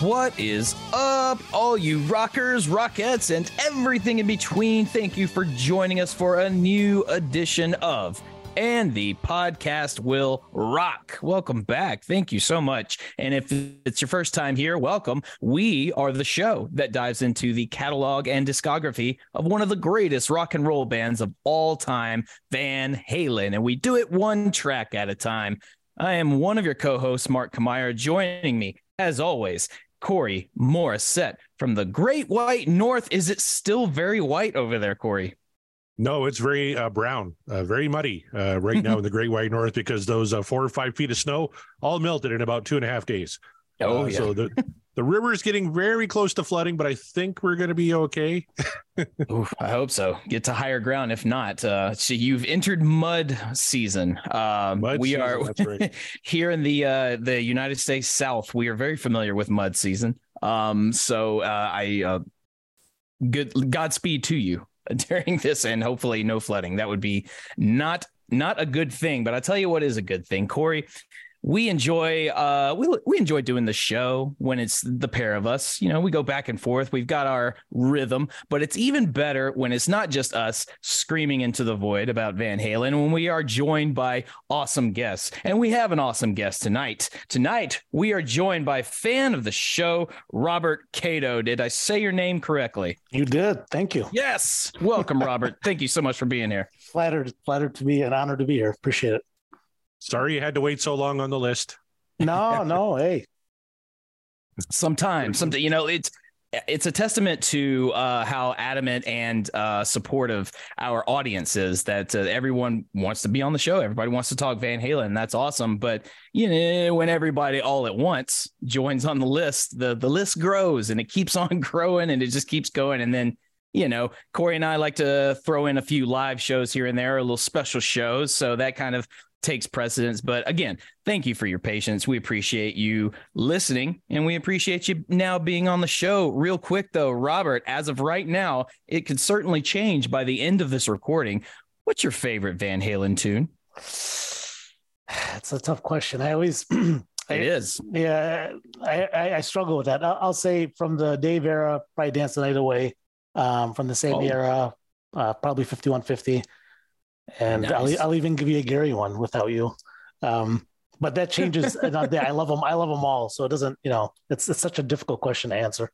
What is up, all you rockers, rockettes, and everything in between? Thank you for joining us for a new edition of and the podcast will rock. Welcome back. Thank you so much. And if it's your first time here, welcome. We are the show that dives into the catalog and discography of one of the greatest rock and roll bands of all time, Van Halen. And we do it one track at a time. I am one of your co hosts, Mark Kamire. Joining me, as always, Corey Morissette from the Great White North. Is it still very white over there, Corey? No, it's very uh, brown, uh, very muddy uh, right now in the Great White North because those uh, four or five feet of snow all melted in about two and a half days. Oh, Uh, yeah. So the the river is getting very close to flooding, but I think we're going to be okay. Oof, I hope so. Get to higher ground. If not, uh, so you've entered mud season. Um, Mud we season, are right. here in the uh, the United States South. We are very familiar with mud season. Um, so uh, I uh, good Godspeed to you during this, and hopefully no flooding. That would be not not a good thing. But I tell you what is a good thing, Corey. We enjoy uh we we enjoy doing the show when it's the pair of us. You know, we go back and forth. We've got our rhythm, but it's even better when it's not just us screaming into the void about Van Halen when we are joined by awesome guests. And we have an awesome guest tonight. Tonight, we are joined by fan of the show, Robert Kado. Did I say your name correctly? You did. Thank you. Yes. Welcome, Robert. Thank you so much for being here. Flattered, flattered to be an honor to be here. Appreciate it. Sorry you had to wait so long on the list. No, no, hey, sometimes something you know it's it's a testament to uh, how adamant and uh, supportive our audience is that uh, everyone wants to be on the show. Everybody wants to talk Van Halen. That's awesome. But you know, when everybody all at once joins on the list, the the list grows and it keeps on growing and it just keeps going. And then you know, Corey and I like to throw in a few live shows here and there, a little special shows. So that kind of takes precedence. But again, thank you for your patience. We appreciate you listening and we appreciate you now being on the show. Real quick, though, Robert, as of right now, it could certainly change by the end of this recording. What's your favorite Van Halen tune? it's a tough question. I always, It is. yeah, I, I, I struggle with that. I'll, I'll say from the Dave era, probably Dance the Night Away. Um, from the same Oh. era, uh, probably 5150. And I'll, I'll even give you a Gary one without you. Um, but that changes. I love them. I love them all. So it doesn't, you know, it's it's such a difficult question to answer.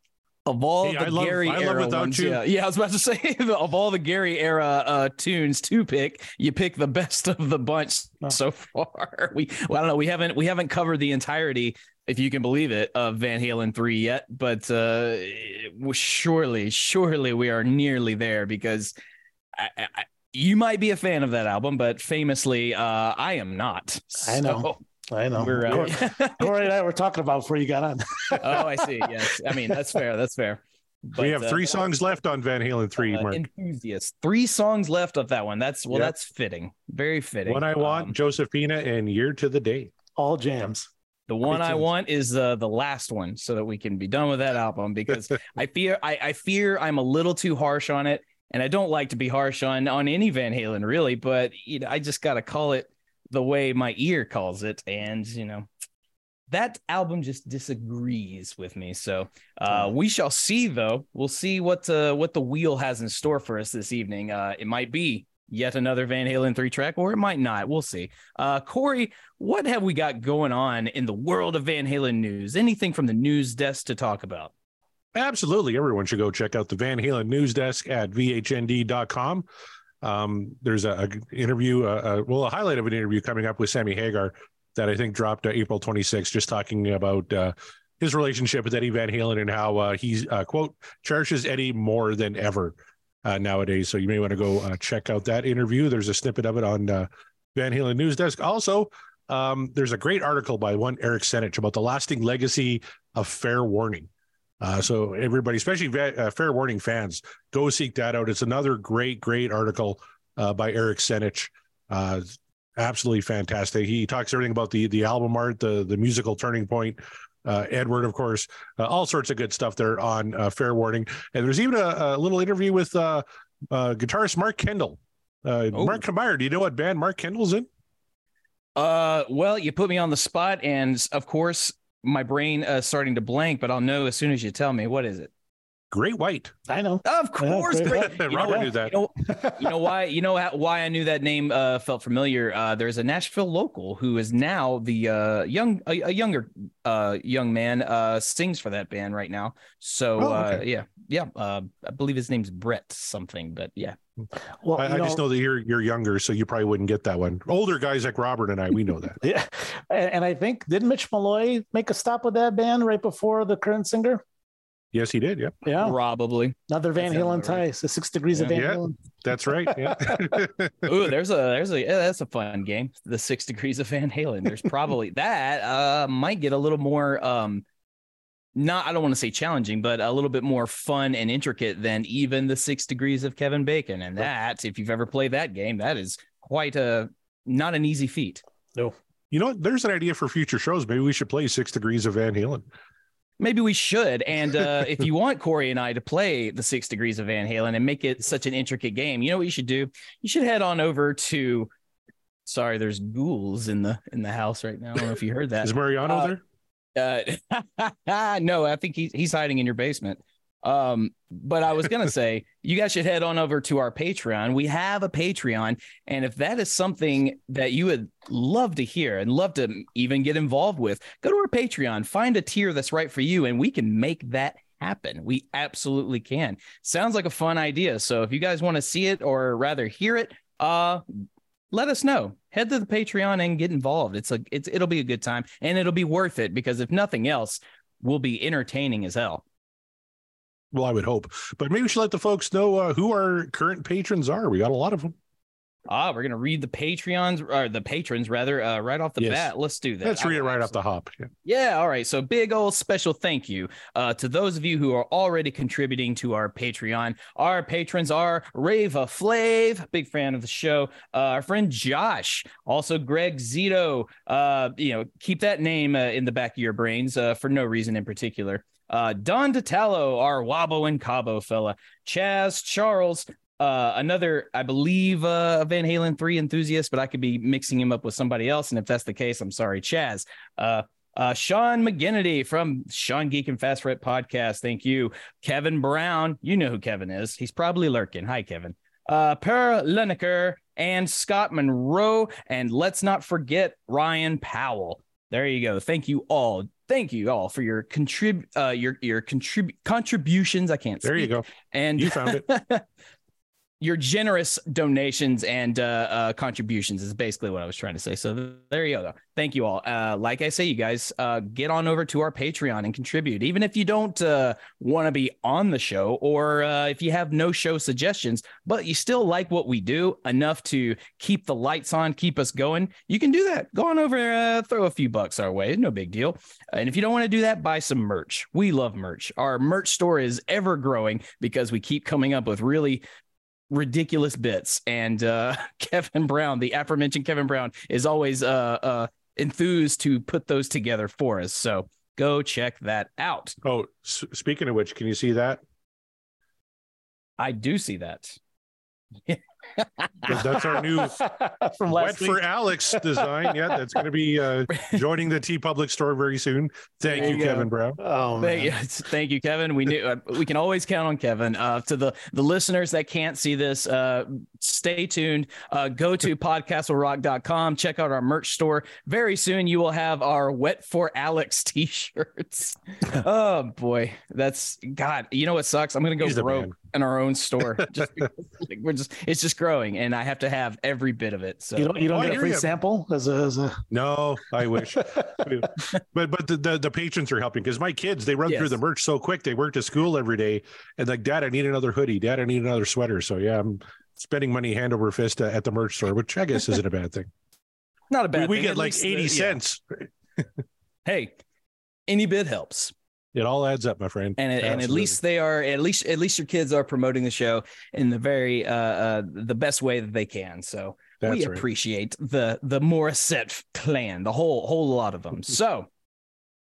Of all Hey, the I love- Gary I love era Without ones, You. yeah, yeah, I was about to say of all the Gary era uh, tunes to pick, you pick the best of the bunch so far. We, well, I don't know, we haven't we haven't covered the entirety, if you can believe it, of Van Halen three yet, but uh, surely, surely we are nearly there because I, I, I- you might be a fan of that album, but famously, uh, I am not. I know. I know. We're, uh, Corey, Corey and I were talking about before you got on. oh, I see. Yes, I mean that's fair. That's fair. we But, have uh, three songs left on Van Halen three. uh, Mark. enthusiast. Three songs left of that one. That's well, Yep. that's fitting. Very fitting. One I want, Um, Josephina, and Year to the Day. All jams. the one I want is uh, the last one, so that we can be done with that album. Because I fear I, I fear I'm a little too harsh on it, and I don't like to be harsh on on any Van Halen really. But you know, I just got to call it the way my ear calls it, and you know. That album just disagrees with me, so uh, we shall see. Though we'll see what uh, what the wheel has in store for us this evening. Uh, it might be yet another Van Halen three track, or it might not. We'll see. Uh, Corey, what have we got going on in the world of Van Halen news? Anything from the news desk to talk about? Absolutely. Everyone should go check out the Van Halen news desk at vhnd.com. Um, there's a, a interview, uh, uh, well, a highlight of an interview coming up with Sammy Hagar that I think dropped uh, April 26th, just talking about uh, his relationship with Eddie Van Halen and how uh, he's, uh, quote, cherishes Eddie more than ever nowadays. So you may want to go check out that interview. There's a snippet of it on Van Halen news desk. Also, um, there's a great article by one Eric Senich about the lasting legacy of Fair Warning. Uh, so everybody, especially va- uh, Fair Warning fans, go seek that out. It's another great, great article uh, by Eric Senich. Uh, absolutely fantastic. He talks everything about the the album art, the the musical turning point. Uh, Edward, of course, uh, all sorts of good stuff there on uh, Fair Warning. And there's even a, a little interview with uh, uh, guitarist Mark Kendall. Uh, Oh. Mark Meyer, do you know what band Mark Kendall's in? Uh, well, you put me on the spot, and of course, my brain uh, starting to blank. But I'll know as soon as you tell me what is it. Great White. I know. Of course, great. great. You know Robert what? knew that. You know, you know why? You know why I knew that name uh, felt familiar. Uh, there's a Nashville local who is now the uh, young, a, a younger uh, young man, uh, sings for that band right now. So Oh, uh, okay. yeah, yeah. Uh, I believe his name's Brett something, but yeah. Well, I, you I just know that you're you're younger, so you probably wouldn't get that one. Older guys like Robert and I, we know that. Yeah, and, and I think did Mitch Malloy make a stop with that band right before the current singer? Yes, he did. Yeah, Yeah, Probably. another Van That sounds Halen about right. ties. The six degrees of Van Yeah. Halen. that's right. Yeah. Ooh, there's a there's a yeah, that's a fun game. The six degrees of Van Halen. There's probably that uh might get a little more um not I don't want to say challenging, but a little bit more fun and intricate than even the six degrees of Kevin Bacon. And that, if you've ever played that game, that is quite a not an easy feat. No, you know what? There's an idea for future shows. Maybe we should play Six Degrees of Van Halen. Maybe we should. And uh, if you want Corey and I to play the Six Degrees of Van Halen and make it such an intricate game, you know what you should do? You should head on over to. Sorry, there's ghouls in the in the house right now. I don't know if you heard that. Is Mariano Uh, there? Uh, no, I think he's he's hiding in your basement. Um, but I was gonna say you guys should head on over to our Patreon. We have a Patreon, and if that is something that you would love to hear and love to even get involved with, go to our Patreon, find a tier that's right for you, and we can make that happen. We absolutely can. Sounds like a fun idea. So if you guys want to see it or rather hear it, uh let us know. Head to the Patreon and get involved. It's a it's it'll be a good time and it'll be worth it because if nothing else, we'll be entertaining as hell. Well, I would hope, but maybe we should let the folks know uh, who our current patrons are. We got a lot of them. Ah, we're gonna read the Patreons or the patrons rather uh, right off the Yes. bat. Let's do that. Let's read it right off the hop. Yeah. Yeah, all right. So big old special thank you uh, to those of you who are already contributing to our Patreon. Our patrons are Rava Flav, big fan of the show. Uh, our friend Josh, also Greg Zito. Uh, you know, keep that name uh, in the back of your brains uh, for no reason in particular. Uh, Don DeTallo, our Wabo and Cabo fella. Chaz Charles, uh, another, I believe, uh, Van Halen 3 enthusiast, but I could be mixing him up with somebody else. And if that's the case, I'm sorry, Chaz. Uh, uh, Sean McGinnity from Sean Geek and Fast Red podcast. Thank you. Kevin Brown. You know who Kevin is. He's probably lurking. Hi, Kevin. uh, Per Lineker, and Scott Monroe. And let's not forget Ryan Powell. There you go. Thank you all. Thank you all for your contrib uh, your your contrib- contributions. I can't. There you go. And You found it. your generous donations and uh, uh, contributions is basically what I was trying to say. So th- there you go. Thank you all. Uh, like I say, you guys uh, get on over to our Patreon and contribute. Even if you don't uh, want to be on the show, or uh, if you have no show suggestions, but you still like what we do enough to keep the lights on, keep us going, you can do that. Go on over, throw a few bucks our way. No big deal. And if you don't want to do that, buy some merch. We love merch. Our merch store is ever growing because we keep coming up with really ridiculous bits. And uh, Kevin Brown, the aforementioned Kevin Brown, is always uh, uh, enthused to put those together for us. So go check that out. Oh, s- speaking of which, can you see that? I do see that. That's our new from Wet last for. Alex design. Yeah, that's going to be uh, joining the TeePublic store very soon. Thank There you, you go. Kevin Brown. Oh Thank man. you, thank you, Kevin. We knew uh, we can always count on Kevin. Uh, to the the listeners that can't see this, uh, stay tuned. Uh, go to podcastwillrock.com. Check out our merch store. Very soon, you will have our "Wet for Alex" t-shirts. oh boy, that's God. You know what sucks? I'm gonna go He's the broke man. In our own store. Just like, we're just it's just growing, and I have to have every bit of it. So You don't you don't Oh, get a free you. sample as a, as a No, I wish. but but the, the, the patrons are helping because my kids they run through the merch so quick. They work to school every day and like, Dad, I need another hoodie. Dad, I need another sweater. So yeah, I'm spending money hand over fist uh, at the merch store, which I guess isn't a bad thing. not a We, bad. we thing. get At like least, uh, eighty yeah. cents. Hey, any bit helps. It all adds up, my friend. and and at least they are at least at least your kids are promoting the show in the very uh, uh the best way that they can so That's we right. appreciate the the Morissette clan the whole whole lot of them so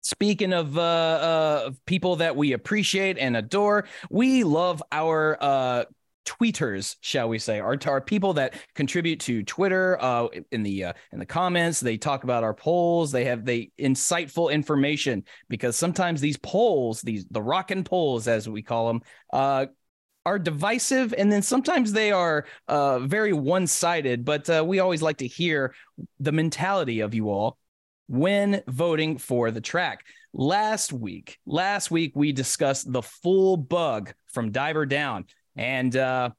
speaking of uh, uh people that we appreciate and adore we love our uh tweeters shall we say are, our people that contribute to twitter uh in the uh, in the comments. They talk about our polls. They have they insightful information because sometimes these polls these the rockin' polls as we call them uh are divisive and then sometimes they are uh very one-sided. But uh, we always like to hear the mentality of you all when voting for the track. Last week last week we discussed the full bug from diver down and uh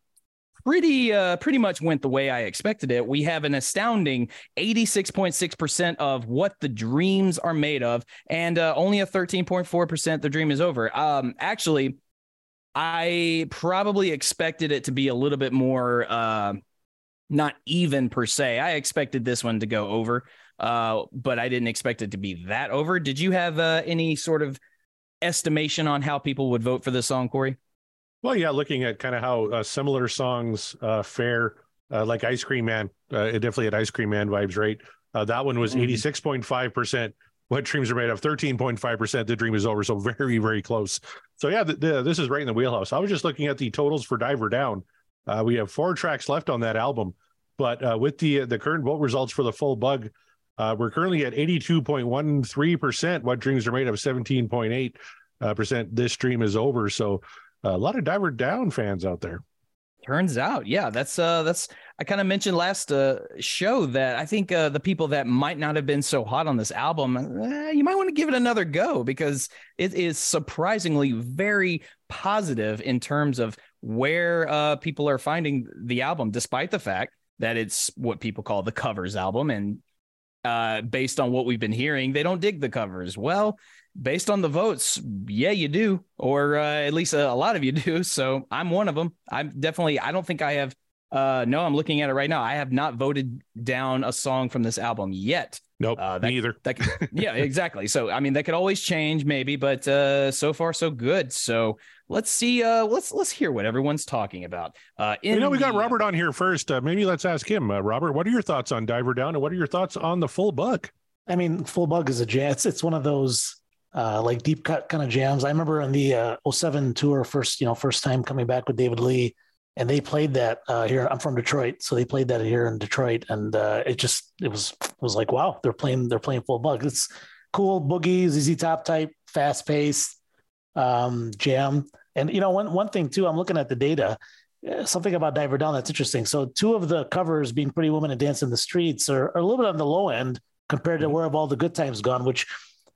pretty uh pretty much went the way I expected it. We have an astounding 86.6% of what the dreams are made of and uh, only a 13.4% the dream is over. Um actually I probably expected it to be a little bit more uh not even per se. I expected this one to go over. Uh but I didn't expect it to be that over. Did you have uh, any sort of estimation on how people would vote for this song, Corey? Well, yeah, looking at kind of how uh, similar songs uh, fare, uh, like Ice Cream Man, uh, it definitely had Ice Cream Man vibes, right? Uh, that one was Mhm. 86.5%. What dreams are made of 13.5%. The dream is over. So very, very close. So, yeah, the, the, this is right in the wheelhouse. I was just looking at the totals for Diver Down. Uh, we have four tracks left on that album. But uh, with the the current vote results for the full bug, uh, we're currently at 82.13%. What dreams are made of 17.8 uh, percent. This dream is over. So, a lot of diver down fans out there. Turns out, yeah, that's uh that's I kind of mentioned last uh show that I think uh the people that might not have been so hot on this album, eh, you might want to give it another go because it is surprisingly very positive in terms of where uh people are finding the album despite the fact that it's what people call the covers album and uh based on what we've been hearing, they don't dig the covers. Well, based on the votes, yeah, you do, or uh, at least a, a lot of you do. So I'm one of them. I'm definitely. I don't think I have. Uh, no, I'm looking at it right now. I have not voted down a song from this album yet. Nope, Uh, that- me either. That could, yeah, exactly. So I mean, that could always change, maybe, but uh, so far so good. So let's see. Uh, let's let's hear what everyone's talking about. Uh, in You know, we got the- Robert on here first. Uh, maybe let's ask him. Uh, Robert, what are your thoughts on Diver Down, and what are your thoughts on the full bug? I mean, Full Bug is a jam. It's, it's one of those uh, like deep cut kind of jams. I remember on the uh, 07 tour, first, you know, first time coming back with David Lee, and they played that uh, here. I'm from Detroit, so they played that here in Detroit, and uh, it just it was it was like wow, they're playing they're playing Full Bug. It's cool boogie, ZZ Top type, fast paced um, jam. And you know, one one thing too, I'm looking at the data. uh, something about Diver Down that's interesting. So two of the covers being Pretty Woman and Dance in the Streets are, are a little bit on the low end compared to Mm-hmm. Where Have All the Good Times Gone, which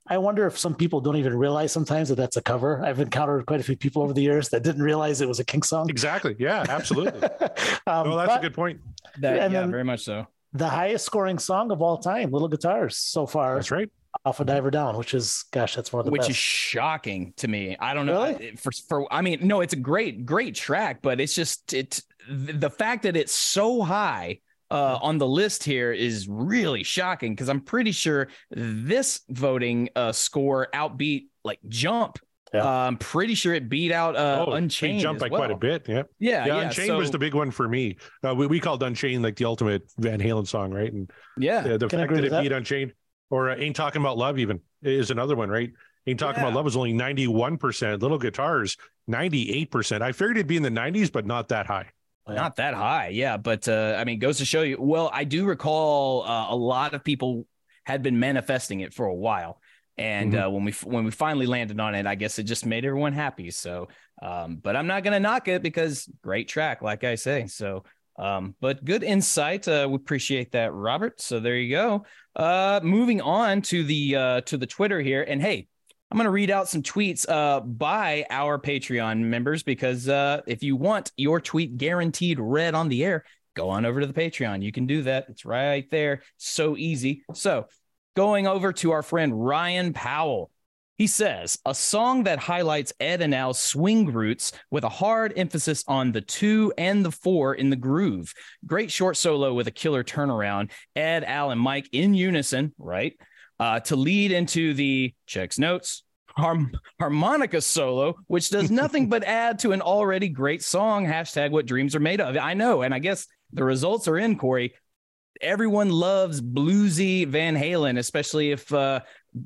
I wonder if some people don't even realize sometimes that that's a cover. I've encountered quite a few people over the years that didn't realize it was a King song. Exactly. Yeah, absolutely. um, well, that's but a good point. That, yeah, then- very much so. The highest scoring song of all time, Little Guitars, so far That's right. off of Diver Down, which is, gosh, that's one of the which best. is shocking to me. I don't know Really? I- for for I mean, no, it's a great great track, but it's just it the fact that it's so high uh, on the list here is really shocking because I'm pretty sure this voting uh, score outbeat like Jump. Yeah. Uh, I'm pretty sure it beat out uh, oh, Unchained. They jumped as by quite a bit. Yeah. Yeah, Yeah, yeah. Unchained was the big one for me. Uh, we, we called Unchained like the ultimate Van Halen song, right? And yeah. yeah, the fact that it that? beat Unchained or uh, Ain't Talking About Love even is another one, right? Ain't Talking About Love was only 91%. Little Guitars, 98%. I figured it'd be in the 90s, but not that high. Not that high, yeah. But uh, I mean, goes to show you. Well, I do recall uh, a lot of people had been manifesting it for a while, and Mhm. uh, when we when we finally landed on it, I guess it just made everyone happy. So, um, but I'm not gonna knock it because great track, like I say. So, um, but good insight. Uh, we appreciate that, Robert. So there you go. Uh, moving on to the uh, to the Twitter here, and hey. I'm going to read out some tweets uh, by our Patreon members because uh, if you want your tweet guaranteed read on the air, go on over to the Patreon. You can do that. It's right there. So easy. So, going over to our friend Ryan Powell. He says, a song that highlights Ed and Al's swing roots with a hard emphasis on the two and the four in the groove. Great short solo with a killer turnaround. Ed, Al, and Mike in unison, right? Uh, to lead into the checks notes harm, harmonica solo, which does nothing but add to an already great song. Hashtag what dreams are made of. I know. And I guess the results are in, Corey. Everyone loves bluesy Van Halen, especially if uh,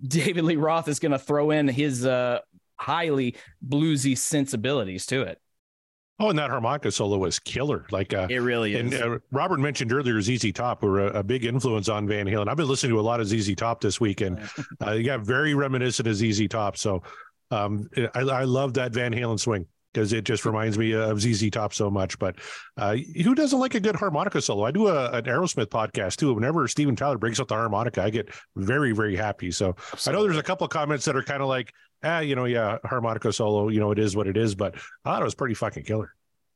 David Lee Roth is going to throw in his uh, highly bluesy sensibilities to it. Oh, and that harmonica solo was killer. Like, uh, It really is. and uh, Robert mentioned earlier ZZ Top were a, a big influence on Van Halen. I've been listening to a lot of ZZ Top this week, and uh, yeah, very reminiscent of ZZ Top. So, um, I, I love that Van Halen swing because it just reminds me of ZZ Top so much. But uh, who doesn't like a good harmonica solo? I do a, an Aerosmith podcast too. Whenever Steven Tyler breaks out the harmonica, I get very, very happy. So I know there's a couple of comments that are kind of like, ah, you know, yeah, harmonica solo, you know, it is what it is. But I thought it was pretty fucking killer.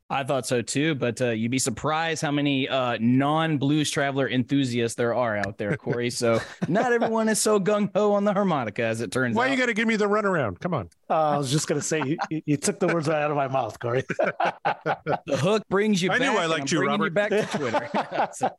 I thought so too, but uh, you'd be surprised how many uh, non blues traveler enthusiasts there are out there, Corey. So not everyone is so gung ho on the harmonica as it turns out. Why out. you got to give me the runaround? Come on. Uh, I was just going to say, you, you- you took the words right out of my mouth, Corey. the hook brings you I back. knew I and liked I'm you, bringing Robert. back to Twitter. So,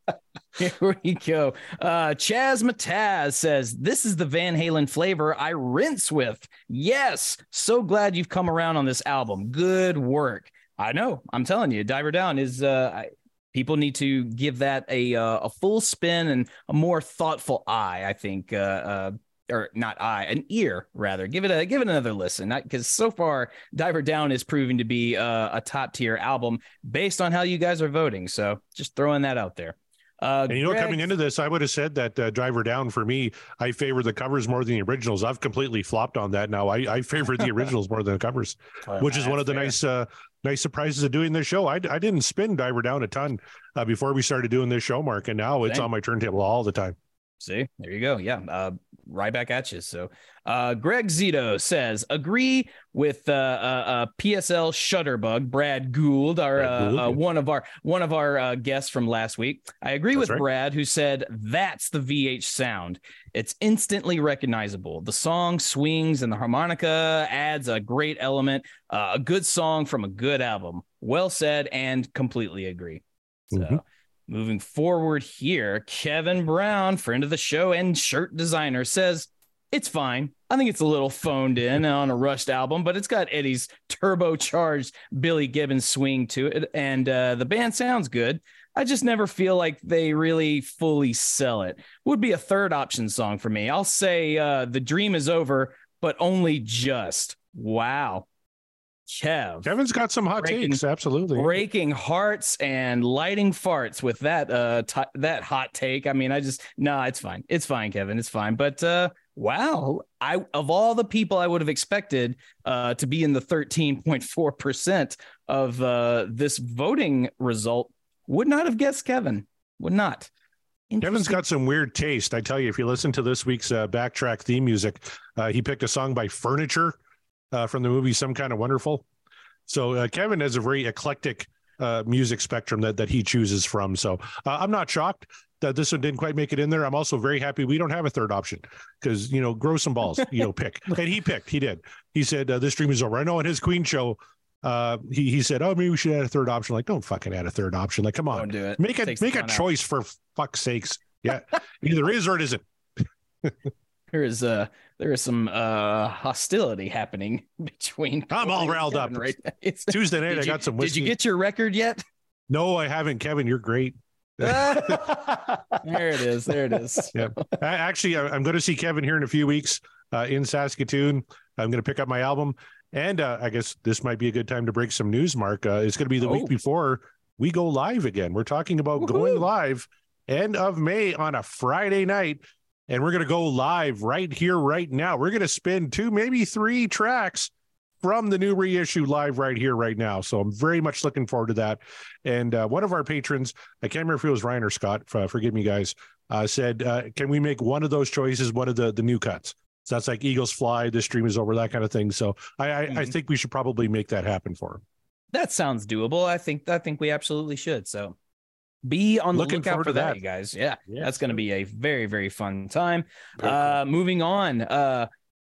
here we go. Uh, Chaz Mataz says, This is the Van Halen flavor I rinse with. Yes. So glad you've come around on this album. Good work. I know. I'm telling you, Diver Down is. Uh, I, people need to give that a uh, a full spin and a more thoughtful eye. I think. Uh, uh, or not eye, an ear rather. Give it a give it another listen, because so far Diver Down is proving to be uh, a top tier album based on how you guys are voting. So just throwing that out there. Uh, And you know, Greg- coming into this, I would have said that uh, Diver Down for me, I favor the covers more than the originals. I've completely flopped on that now. I, I favor the originals more than the covers, which is one of the nice uh, nice surprises of doing this show. I, I didn't spin Diver Down a ton uh, before we started doing this show, Mark, and now it's Same. on my turntable all the time. See, there you go. Yeah, uh, right back at you. So, uh, Greg Zito says, agree with uh, uh, uh, PSL Shutterbug, Brad Gould, our Brad Gould, uh, uh, one of our one of our uh, guests from last week. I agree That's with right. Brad, who said that's the VH sound. It's instantly recognizable. The song swings and the harmonica adds a great element. Uh, a good song from a good album. Well said, and completely agree. So. Mhm. Moving forward here, Kevin Brown, friend of the show and shirt designer, says it's fine. I think it's a little phoned in on a rushed album, but it's got Eddie's turbocharged Billy Gibbons swing to it, and uh, the band sounds good. I just never feel like they really fully sell it. Would be a third option song for me. I'll say uh, "The Dream Is Over," but only just. Wow, Kev. Kevin's got some hot Breaking- takes, absolutely. breaking hearts and lighting farts with that uh t- that hot take. I mean, I just nah, it's fine. It's fine, Kevin. It's fine. But uh wow, I of all the people I would have expected uh, to be in the 13.4% of uh, this voting result, would not have guessed Kevin. Would not. Kevin's got some weird taste. I tell you, if you listen to this week's uh, backtrack theme music, uh, he picked a song by Furniture uh, from the movie Some Kind of Wonderful. So uh, Kevin has a very eclectic uh, music spectrum that that he chooses from. So uh, I'm not shocked that this one didn't quite make it in there. I'm also very happy we don't have a third option because you know, grow some balls, you know, pick. And he picked. He did. He said uh, this dream is over. I know on his Queen show. Uh, he he said, "Oh, maybe we should add a third option." Like, don't fucking add a third option. Like, come on, Don't do it. make a Takes make a fun out. choice for fuck's sakes. Yeah, either is or it isn't. There is uh there is some uh hostility happening between. I'm all riled up. Right. It's- Tuesday night, Did I got some Whiskey. Did you get your record yet? No, I haven't, Kevin. You're great. There it is. There it is. yeah. Actually, I'm going to see Kevin here in a few weeks uh, in Saskatoon. I'm going to pick up my album, and uh, I guess this might be a good time to break some news. Mark, uh, it's going to be the Oh. week before we go live again. We're talking about going live end of May on a Friday night, and we're going to go live right here, right now. We're going to spin two, maybe three tracks from the new reissue live right here, right now. So I'm very much looking forward to that. And uh, one of our patrons, I can't remember if it was Ryan or Scott, uh, forgive me, guys, uh, said, uh, "Can we make one of those choices one of the the new cuts?" So that's like Eagles Fly, this stream is over, that kind of thing. So I I, I Mhm. think we should probably make that happen for him. That sounds doable. I think I think we absolutely should. So be on the lookout for that, that. you guys. Yeah, Yeah, that's going to be a very very fun time. Very Uh, moving on. Uh,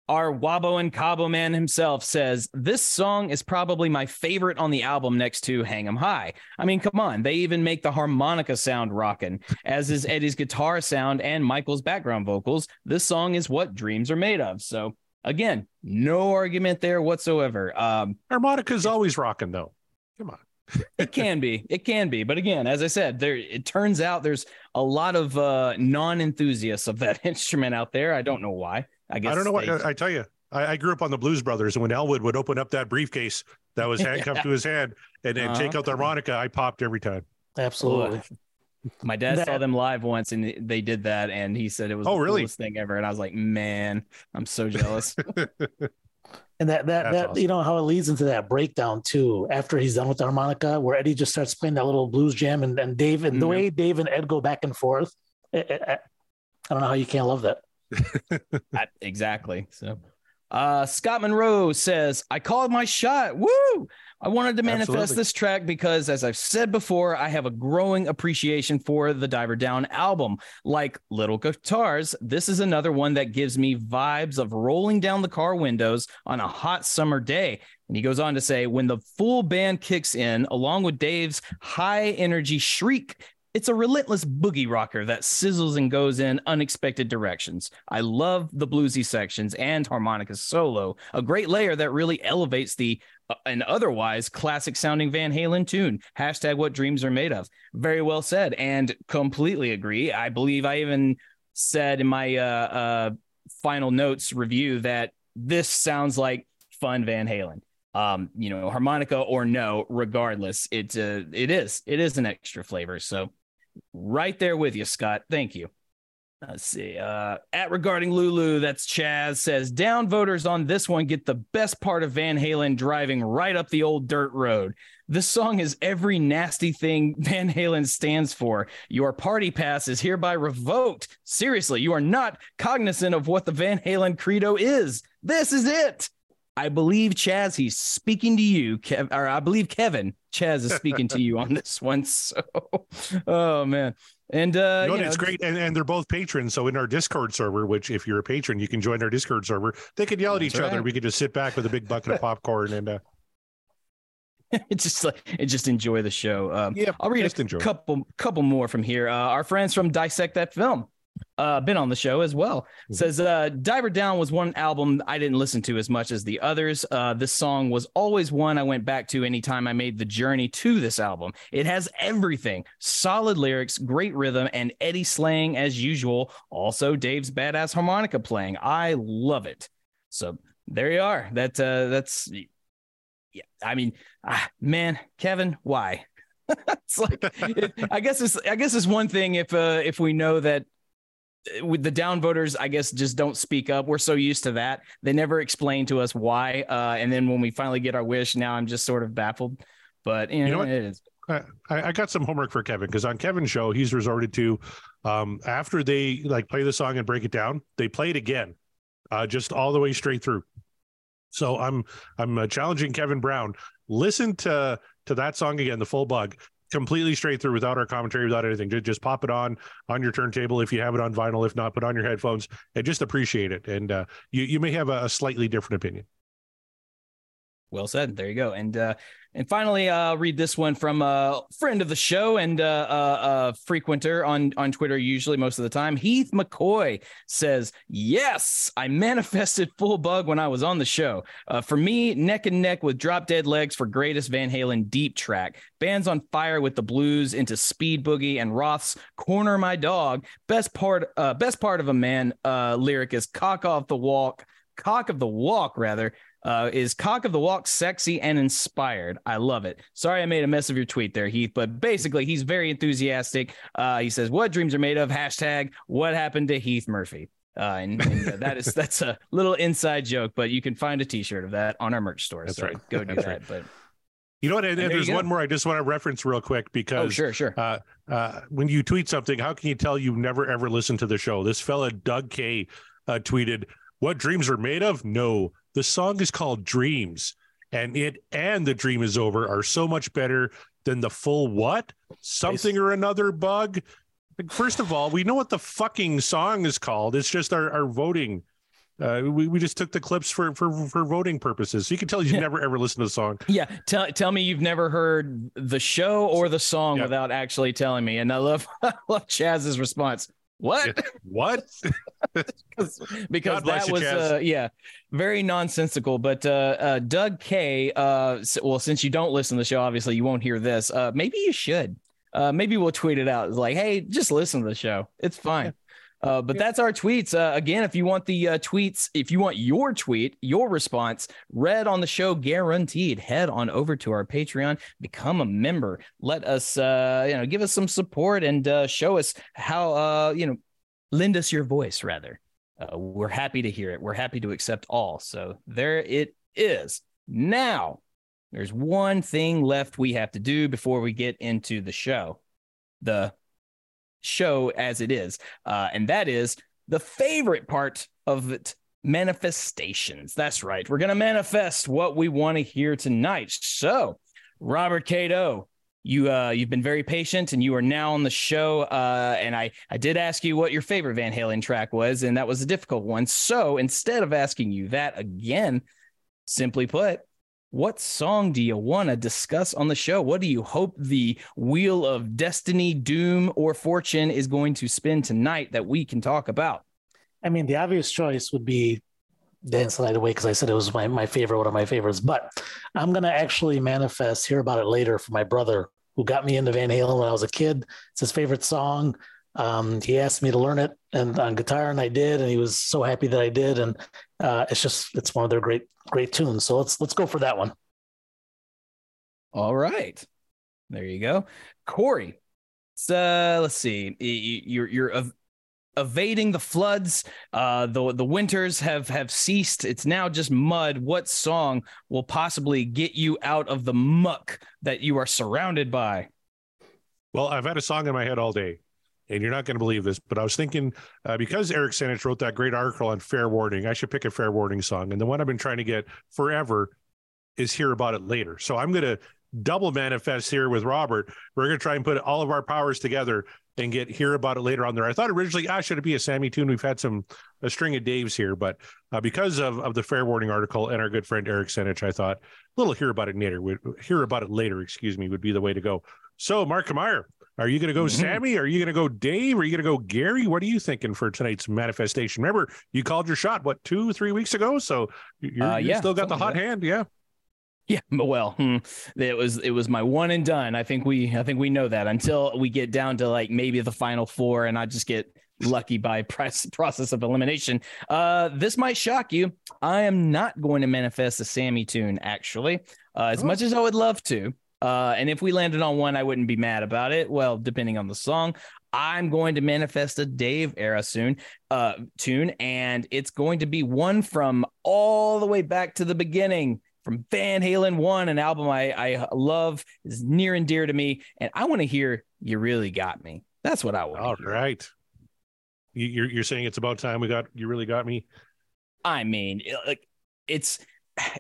our Wabo and Cabo man himself says this song is probably my favorite on the album next to Hang 'em High. I mean, come on, they even make the harmonica sound rockin', as is Eddie's guitar sound and Michael's background vocals. This song is what dreams are made of. So again, no argument there whatsoever. Um, harmonica is always rocking though. Come on. It can be it can be but again as i said there it turns out there's a lot of uh non-enthusiasts of that instrument out there i don't know why i guess I don't know what I tell you. I, I grew up on the Blues Brothers, and when Elwood would open up that briefcase that was handcuffed Yeah. to his hand and, and take Uh-huh. out the harmonica, I popped every time. Absolutely. my dad saw them live once and they did that and he said it was Oh, the really? coolest thing ever and i was like man i'm so jealous And that that That's that awesome. you know how it leads into that breakdown too. After he's done with the harmonica, where Eddie just starts playing that little blues jam, and, and Dave and the Mhm. way Dave and Ed go back and forth. I, I- I don't know how you can't love that. Exactly so uh scott monroe says i called my shot. Woo! I wanted to manifest Absolutely. this track because as i've said before i have a growing appreciation for the diver down album. Like little guitars this is another one that gives me vibes of rolling down the car windows on a hot summer day. And he goes on to say when the full band kicks in along with dave's high energy shriek it's a relentless boogie rocker that sizzles and goes in unexpected directions. I love the bluesy sections and harmonica solo, a great layer that really elevates the uh, an otherwise classic sounding Van Halen tune. Hashtag what dreams are made of. Very well said and completely agree. I believe I even said in my uh, uh, final notes review that this sounds like fun Van Halen. Um, you know, harmonica or no, regardless, it uh, it is it is an extra flavor. So right there with you, Scott. Thank you. Let's see. Uh, at regarding Lulu, that's Chaz says down voters on this one get the best part of Van Halen driving right up the old dirt road. This song is every nasty thing Van Halen stands for. Your party pass is hereby revoked. Seriously, you are not cognizant of what the Van Halen credo is. This is it. I believe Chaz, he's speaking to you, Kev, or I believe Kevin Chaz is speaking to you on this one. So, oh man, and uh, you know, you it's great, and, and they're both patrons. So in our Discord server, which if you're a patron, you can join our Discord server. They could yell at each other. We could just sit back with a big bucket of popcorn and uh, it's just like and just enjoy the show. Um, Yeah, I'll read just a it. couple couple more from here. Uh, our friends from Dissect That Film, uh, been on the show as well. Mm-hmm. Says uh, Diver Down was one album I didn't listen to as much as the others. Uh, this song was always one I went back to anytime I made the journey to this album. It has everything: solid lyrics, great rhythm, and Eddie slaying as usual. Also, Dave's badass harmonica playing. I love it. So there you are. That uh, that's yeah. I mean, ah, man, Kevin, why? it's like it, I guess it's I guess it's one thing if uh if we know that with the down voters, I guess, just don't speak up. We're so used to that. They never explain to us why. Uh, and then when we finally get our wish, now I'm just sort of baffled. But you know, You know what? it is. I, I got some homework for Kevin because on Kevin's show, he's resorted to um, after they like play the song and break it down, they play it again, uh, just all the way straight through. So I'm I'm uh, challenging Kevin Brown. Listen to to that song again, the full bug, completely straight through without our commentary, without anything. Just, pop it on on your turntable if you have it on vinyl. If not, put on your headphones and just appreciate it. And uh, you you may have a, a slightly different opinion. Well said. There you go. And uh, and finally, uh, read this one from a friend of the show and uh, uh, a frequenter on on Twitter. Usually, most of the time, Heath McCoy says, "Yes, I manifested full bug when I was on the show. Uh, for me, neck and neck with Drop Dead Legs for greatest Van Halen deep track. Bands on fire with the blues into Speed Boogie and Roth's Corner My Dog. Best part, uh, best part of a man uh, lyric is cock off the walk." Cock of the Walk, rather, uh, is Cock of the Walk sexy and inspired. I love it. Sorry I made a mess of your tweet there, Heath, but basically he's very enthusiastic. Uh, he says, What dreams are made of? Hashtag what happened to Heath Murphy. Uh, and, and uh, that is that's a little inside joke, but you can find a T-shirt of that on our merch store. That's so right. go do That's that. right. But You know what? And, And there's one more I just want to reference real quick because oh, sure, sure. uh, uh, when you tweet something, how can you tell you've never ever listened to the show? This fella Doug K uh, tweeted, "What dreams are made of? No, the song is called Dreams, and it and the dream is over are so much better than the full what something or another bug." First of all, we know what the fucking song is called. It's just our, our voting. Uh, we, we just took the clips for, for for voting purposes. So you can tell you've never ever listened to the song. Yeah, tell tell me you've never heard the show or the song Yeah. without actually telling me. And I love I love Chaz's response. What? What? because God that was Chaz. uh, yeah very nonsensical but uh, uh doug k uh s- well since you don't listen to the show obviously you won't hear this uh maybe you should uh maybe we'll tweet it out It's like hey just listen to the show it's fine uh, but that's our tweets. Uh, again, if you want the uh, tweets, if you want your tweet, your response read on the show, guaranteed, head on over to our Patreon, become a member. Let us, uh, you know, give us some support and uh, show us how, you know, lend us your voice rather. We're happy to hear it. We're happy to accept all. So there it is. Now there's one thing left we have to do before we get into the show. The show as it is uh, and that is the favorite part of it manifestations. That's right. We're going to manifest what we want to hear tonight. So robert kado you uh you've been very patient and you are now on the show uh and i i did ask you what your favorite van halen track was and that was a difficult one. So instead of asking you that again simply put what song do you want to discuss on the show what do you hope the wheel of destiny doom or fortune is going to spin tonight that we can talk about I mean, the obvious choice would be Dance the Night Away because I said it was my, my favorite, one of my favorites. But I'm going to actually manifest, hear about it later from my brother who got me into Van Halen when I was a kid. It's his favorite song. Um, he asked me to learn it and on guitar, and I did, and he was so happy that I did. And uh, it's just it's one of their great great tunes. So let's let's go for that one. All right. There you go. Corey. So let's see. Y- y- You're you're ev- evading the floods. Uh the the winters have have ceased. It's now just mud. What song will possibly get you out of the muck that you are surrounded by? Well, I've had a song in my head all day, and you're not going to believe this, but I was thinking uh, because Eric Sanich wrote that great article on fair warning, I should pick a fair warning song. And the one I've been trying to get forever is Hear About It Later. So I'm going to double manifest here with Robert. We're going to try and put all of our powers together and get Hear About It Later on there. I thought originally, ah, should it be a Sammy tune? We've had some, a string of Daves here, but uh, because of, of the fair warning article and our good friend Eric Sanich, I thought a little Hear About It later, would, Hear About It Later, excuse me, would be the way to go. So, Mark Meyer, are you going to go Mhm. Sammy? Are you going to go Dave? Are you going to go Gary? What are you thinking for tonight's manifestation? Remember, you called your shot what two, three weeks ago, so you're, Uh, you yeah, still got the hot hand, yeah. Yeah, but well, hmm, it was it was my one and done. I think we I think we know that until we get down to like maybe the final four, and I just get lucky by process of elimination. Uh, this might shock you. I am not going to manifest a Sammy tune actually, uh, as much as I would love to. Uh, and if we landed on one, I wouldn't be mad about it. Well, depending on the song, I'm going to manifest a Dave era soon uh, tune, and it's going to be one from all the way back to the beginning from Van Halen one, an album I, I love is near and dear to me, and I want to hear "You Really Got Me." That's what I want. All right, you're you're saying it's about time we got you really got me. I mean, like it's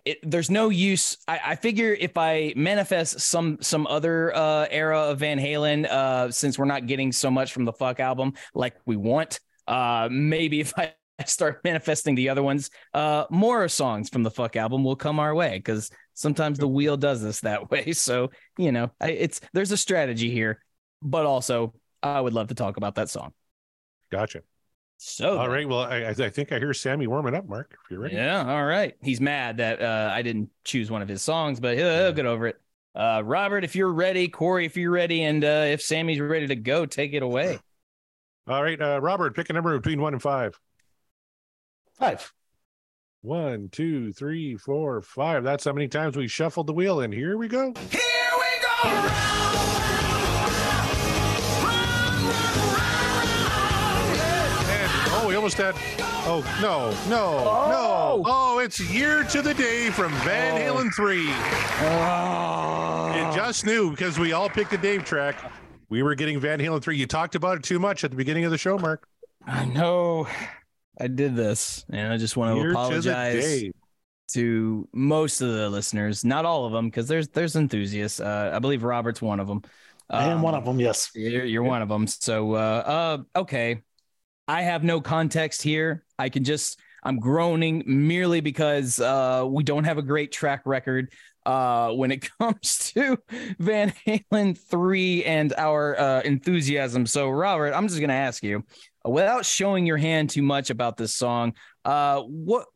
it, there's no use. I, I, figure if I manifest some some other uh, era of Van Halen, uh, since we're not getting so much from the fuck album like we want, uh, maybe if I start manifesting the other ones, uh, more songs from the fuck album will come our way because sometimes the wheel does this that way. So you know, I, it's there's a strategy here, but also I would love to talk about that song. Gotcha. So all right. Well, I, I think I hear Sammy warming up, Mark. If you're ready. Yeah. All right. He's mad that uh, I didn't choose one of his songs, but he'll, he'll get over it. Uh, Robert, if you're ready, Corey, if you're ready, and uh, if Sammy's ready to go, take it away. All right, uh, Robert, pick a number between one and five. Five. One, two, three, four, five. That's how many times we shuffled the wheel, and here we go. Here we go. Almost had. Oh no, no, oh. no! Oh, it's year to the day from Van oh. Halen three. Oh. You just knew because we all picked the Dave track. We were getting Van Halen three. You talked about it too much at the beginning of the show, Mark. I know. I did this, and I just want to year apologize to, to, most of the listeners, not all of them, because there's there's enthusiasts. Uh, I believe Robert's one of them. I am one of them. Yes, you're, you're one of them. So, uh, uh, okay. I have no context here. I can just I'm groaning merely because uh, we don't have a great track record uh, when it comes to Van Halen 3 and our uh, enthusiasm. So, Robert, I'm just going to ask you, without showing your hand too much about this song, uh, what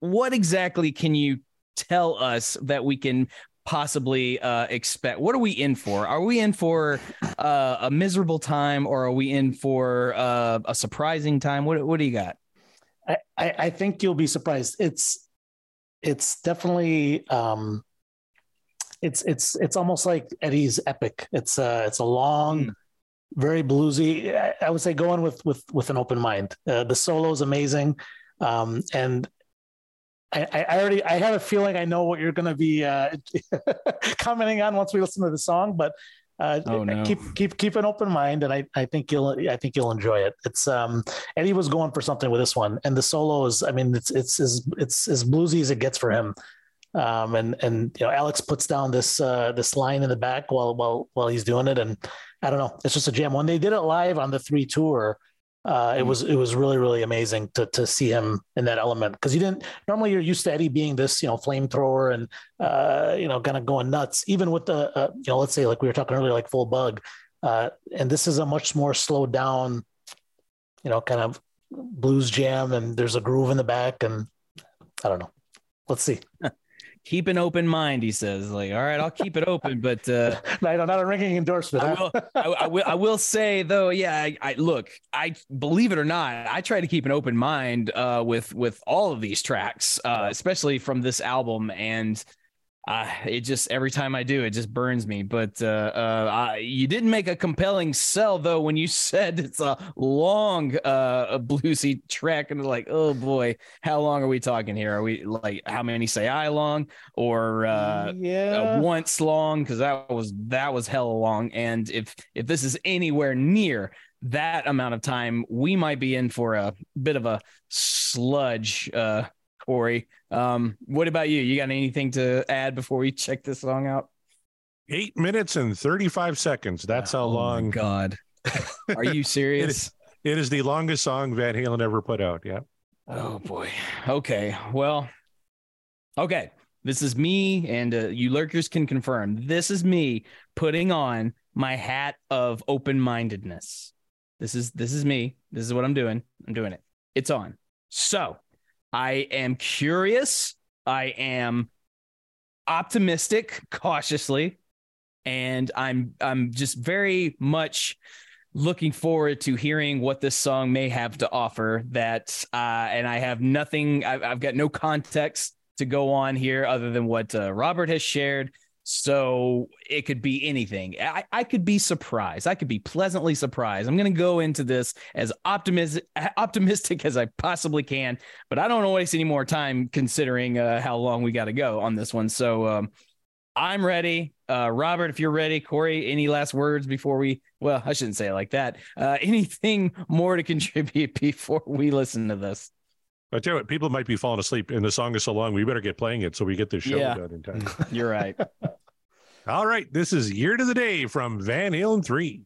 what exactly can you tell us that we can possibly uh, expect? What are we in for? Are we in for uh, a miserable time, or are we in for uh, a surprising time? What What do you got? I, I think you'll be surprised. It's it's definitely um, it's it's it's almost like Eddie's epic. It's uh it's a long. Mm. Very bluesy. I, I would say go in with with with an open mind. Uh, the solo is amazing, um, and I, I, already I have a feeling I know what you're going to be uh, commenting on once we listen to the song, but uh, oh, no. keep keep keep an open mind, and I, I think you'll I think you'll enjoy it. It's um Eddie was going for something with this one, and the solo is I mean it's it's as it's as bluesy as it gets for him. Um, and and you know Alex puts down this uh, this line in the back while while while he's doing it, and I don't know, it's just a jam. When they did it live on the three tour, uh, it mm. was it was really really amazing to to see him in that element. Because you didn't normally you're used to Eddie being this you know flamethrower and uh, you know kind of going nuts even with the uh, you know let's say like we were talking earlier like full bug uh, and this is a much more slowed down you know kind of blues jam and there's a groove in the back and I don't know. Let's see keep an open mind. He says, like, all right, I'll keep it open, but uh, no, not a ringing endorsement. I will, I, I, will, I will say though, yeah, I, I, look, I believe it or not, I try to keep an open mind uh, with with all of these tracks, uh, especially from this album, and uh, it just every time I do, it just burns me. But uh, uh, I, you didn't make a compelling sell though when you said it's a long, uh, a bluesy track, and like, oh boy, how long are we talking here? Are we like how many say I long or uh, yeah, once long? Because that was that was hell long. And if if this is anywhere near that amount of time, we might be in for a bit of a sludge. Uh, Corey. Um, what about you? You got anything to add before we check this song out? Eight minutes and 35 seconds. That's how oh long. God. Are you serious? it, is, it is the longest song Van Halen ever put out. Yeah. Oh, boy. Okay. Well, okay. This is me, and uh, you lurkers can confirm. This is me putting on my hat of open mindedness. This is this is me. This is what I'm doing. I'm doing it. It's on. So I am curious. I am optimistic, cautiously, and I'm I'm just very much looking forward to hearing what this song may have to offer. That uh, and I have nothing. I've, I've, got no context to go on here other than what uh, Robert has shared. So it could be anything. I, I could be surprised. I could be pleasantly surprised. I'm going to go into this as optimistic optimistic as I possibly can, but I don't want to waste any more time considering uh, how long we got to go on this one. So um, I'm ready. Uh, Robert, if you're ready, Corey, any last words before we? Well, I shouldn't say it like that. Uh, anything more to contribute before we listen to this? I tell you what, people might be falling asleep, and the song is so long, we better get playing it so we get this show yeah. done in time. You're right. All right, this is Year to the Day from Van Halen 3.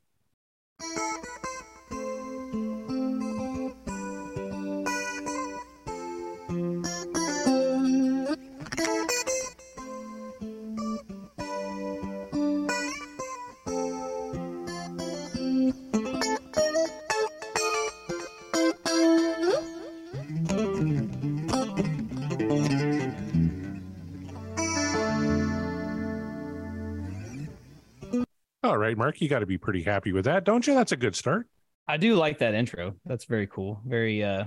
Right, Mark, you got to be pretty happy with that, don't you? That's a good start. I do like that intro. That's very cool. Very uh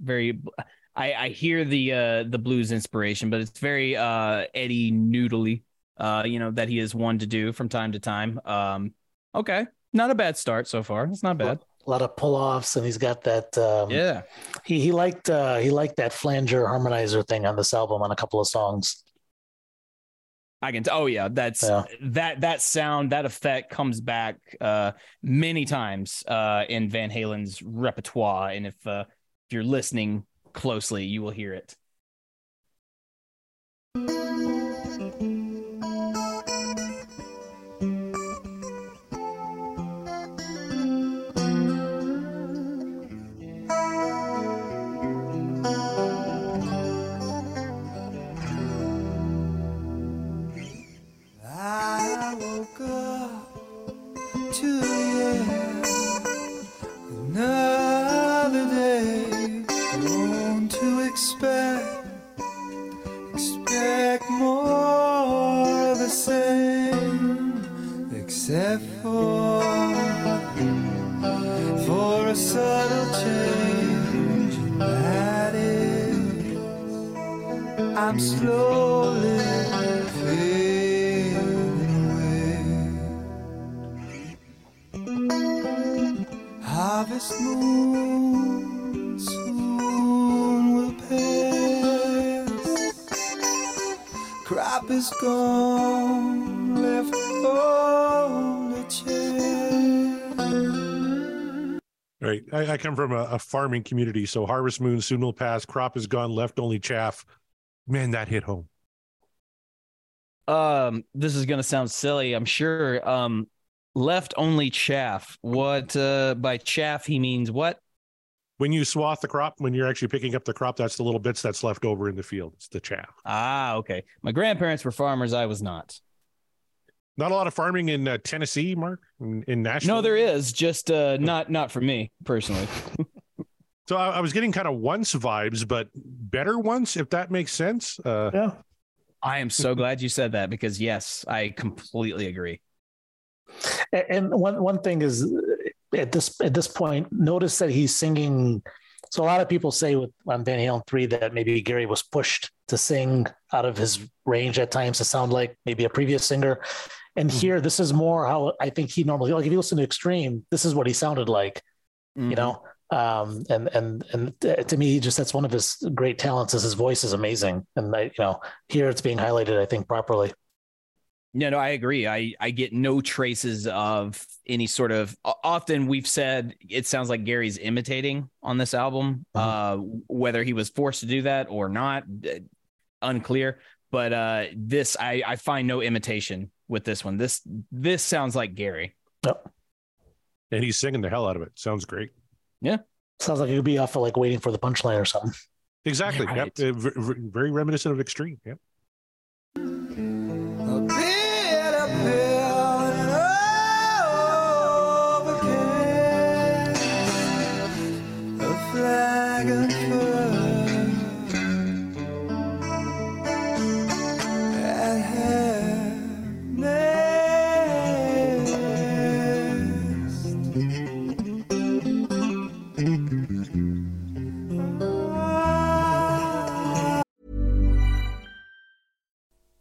very I I hear the uh the blues inspiration, but it's very uh Eddie Noodly uh you know that he is one to do from time to time. Um okay. Not a bad start so far. It's not bad. A lot of pull-offs, and he's got that. Um, Yeah. He he liked uh, he liked that flanger harmonizer thing on this album on a couple of songs. I can. T- oh yeah, that's Yeah. that that sound that effect comes back uh many times uh in Van Halen's repertoire, and if uh if you're listening closely, you will hear it. Slowly fading away. Harvest moon soon will pass. Crop is gone, left. Right. I, I come from a, a farming community, so harvest moon soon will pass. Crop is gone, left only chaff. Man, that hit home. Um, this is gonna sound silly, I'm sure. Um, left only chaff. What uh by chaff he means what? When you swath the crop, when you're actually picking up the crop, that's the little bits that's left over in the field. It's the chaff. Ah, okay. My grandparents were farmers. I was not. Not a lot of farming in uh, Tennessee, Mark, in, in Nashville. No, there is just uh not not for me personally. So I, I was getting kind of once vibes, but better once, if that makes sense. Uh, Yeah. I am so glad you said that because yes, I completely agree. And one one thing is at this at this point, notice that he's singing. So a lot of people say with on Van Halen three that maybe Gary was pushed to sing out of his range at times to sound like maybe a previous singer. And here, this is more how I think he normally like. If you listen to Extreme, this is what he sounded like. Mm-hmm. You know, um, and and and uh, to me, just that's one of his great talents. Is his voice is amazing, and I, you know, here it's being highlighted, I think, properly. No, no, I agree. I I get no traces of any sort of. Often we've said it sounds like Gary's imitating on this album. Uh, whether he was forced to do that or not, uh, unclear. But uh, this, I I find no imitation with this one. This this sounds like Gary. and he's singing the hell out of it. Sounds great. Yeah, Sounds like it could be off of like waiting for the punchline or something. Exactly. Right. Yep. V- v- very reminiscent of Extreme. Yep.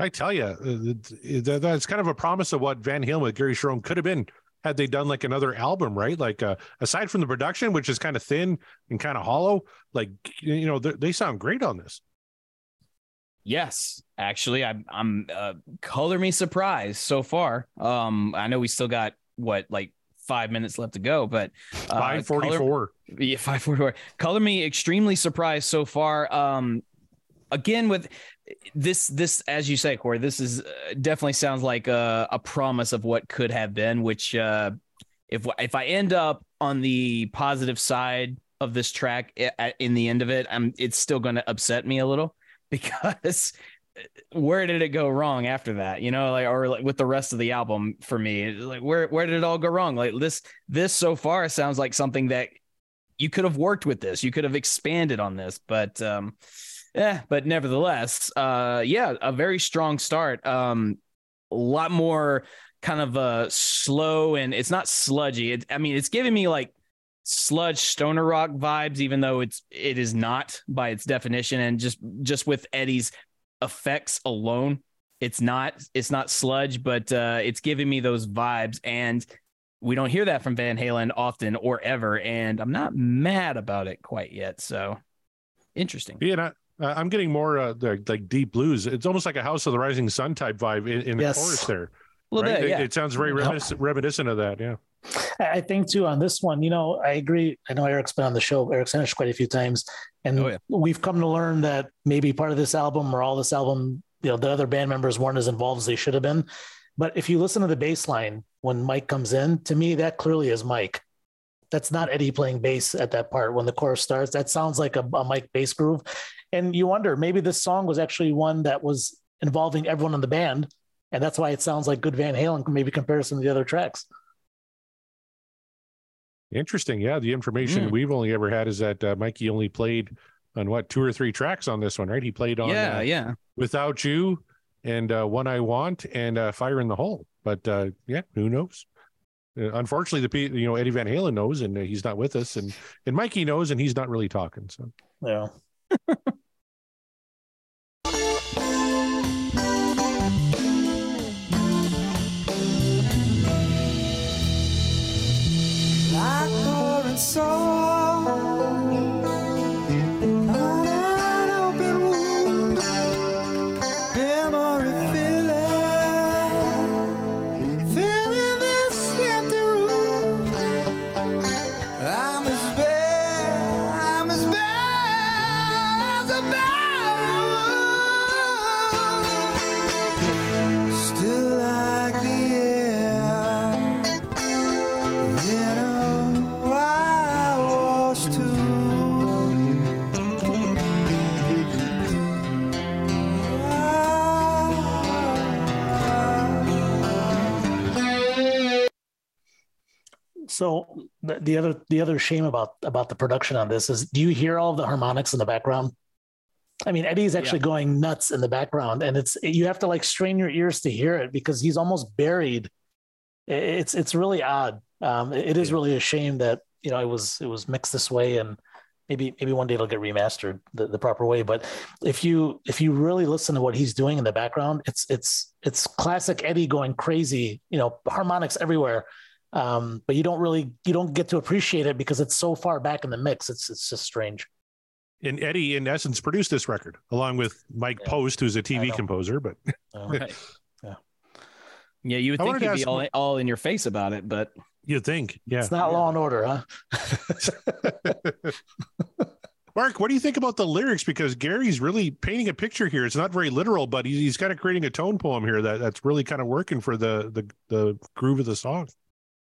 I tell you, that's kind of a promise of what Van Halen with Gary Cherone could have been had they done like another album, right? Like uh, aside from the production, which is kind of thin and kind of hollow, like you know they, sound great on this. Yes, actually, I'm I'm uh, color me surprised so far. Um, I know we still got what like five minutes left to go, but uh, five forty four. Yeah, five forty four. Color me extremely surprised so far. Um, again with this this as you say corey this is uh, definitely sounds like a, a promise of what could have been which uh if if i end up on the positive side of this track in the end of it i'm it's still going to upset me a little because uh, where did it go wrong after that? You know like or like with the rest of the album for me like where where did it all go wrong? Like this this so far sounds like something that you could have worked with this you could have expanded on this but um yeah, but nevertheless, uh, yeah, a very strong start. Um, a lot more kind of uh slow and it's not sludgy. It, I mean, it's giving me like sludge stoner rock vibes, even though it's it is not by its definition. And just just with Eddie's effects alone, it's not it's not sludge, but uh, it's giving me those vibes. And we don't hear that from Van Halen often or ever, and I'm not mad about it quite yet. So interesting. Yeah, uh, I'm getting more uh, the, like deep blues. It's almost like a House of the Rising Sun type vibe in, in yes. the chorus there. Right? Bit, yeah. it, it, sounds very reminiscent, reminiscent of that. Yeah. I think too on this one, you know, I agree. I know Eric's been on the show, Eric Senish quite a few times, and oh, yeah. we've come to learn that maybe part of this album or all this album, you know, the other band members weren't as involved as they should have been. But if you listen to the bass line when Mike comes in, to me, that clearly is Mike. That's not Eddie playing bass at that part when the chorus starts. That sounds like a, a Mike bass groove. And you wonder maybe this song was actually one that was involving everyone in the band. And that's why it sounds like good Van Halen, maybe comparison to the other tracks. Interesting. Yeah. The information mm. we've only ever had is that uh, Mikey only played on what, two or three tracks on this one, right? He played on Yeah, uh, yeah. Without You and uh, One I Want and uh, Fire in the Hole. But uh, yeah, who knows? Uh, unfortunately, the you know Eddie Van Halen knows, and uh, he's not with us, and and Mikey knows, and he's not really talking. So yeah. So. So the, the other the other shame about about the production on this is, do you hear all the harmonics in the background? I mean, Eddie's actually going nuts in the background, and it's you have to like strain your ears to hear it because he's almost buried. It's it's really odd. Um, it it is really a shame that you know it was it was mixed this way, and maybe maybe one day it'll get remastered the, the proper way. But if you if you really listen to what he's doing in the background, it's it's it's classic Eddie going crazy. You know, harmonics everywhere um, but you don't really you don't get to appreciate it because it's so far back in the mix. It's it's just strange. And Eddie, in essence, produced this record along with Mike Post, who's a TV composer. But Right. Yeah, you would I think wanted to he'd be ask- all, all in your face about it, but you'd think, yeah. It's not Law and Order, huh? Mark, what do you think about the lyrics? Because Gary's really painting a picture here. It's not very literal, but he's, he's kind of creating a tone poem here that, that's really kind of working for the, the the groove of the song.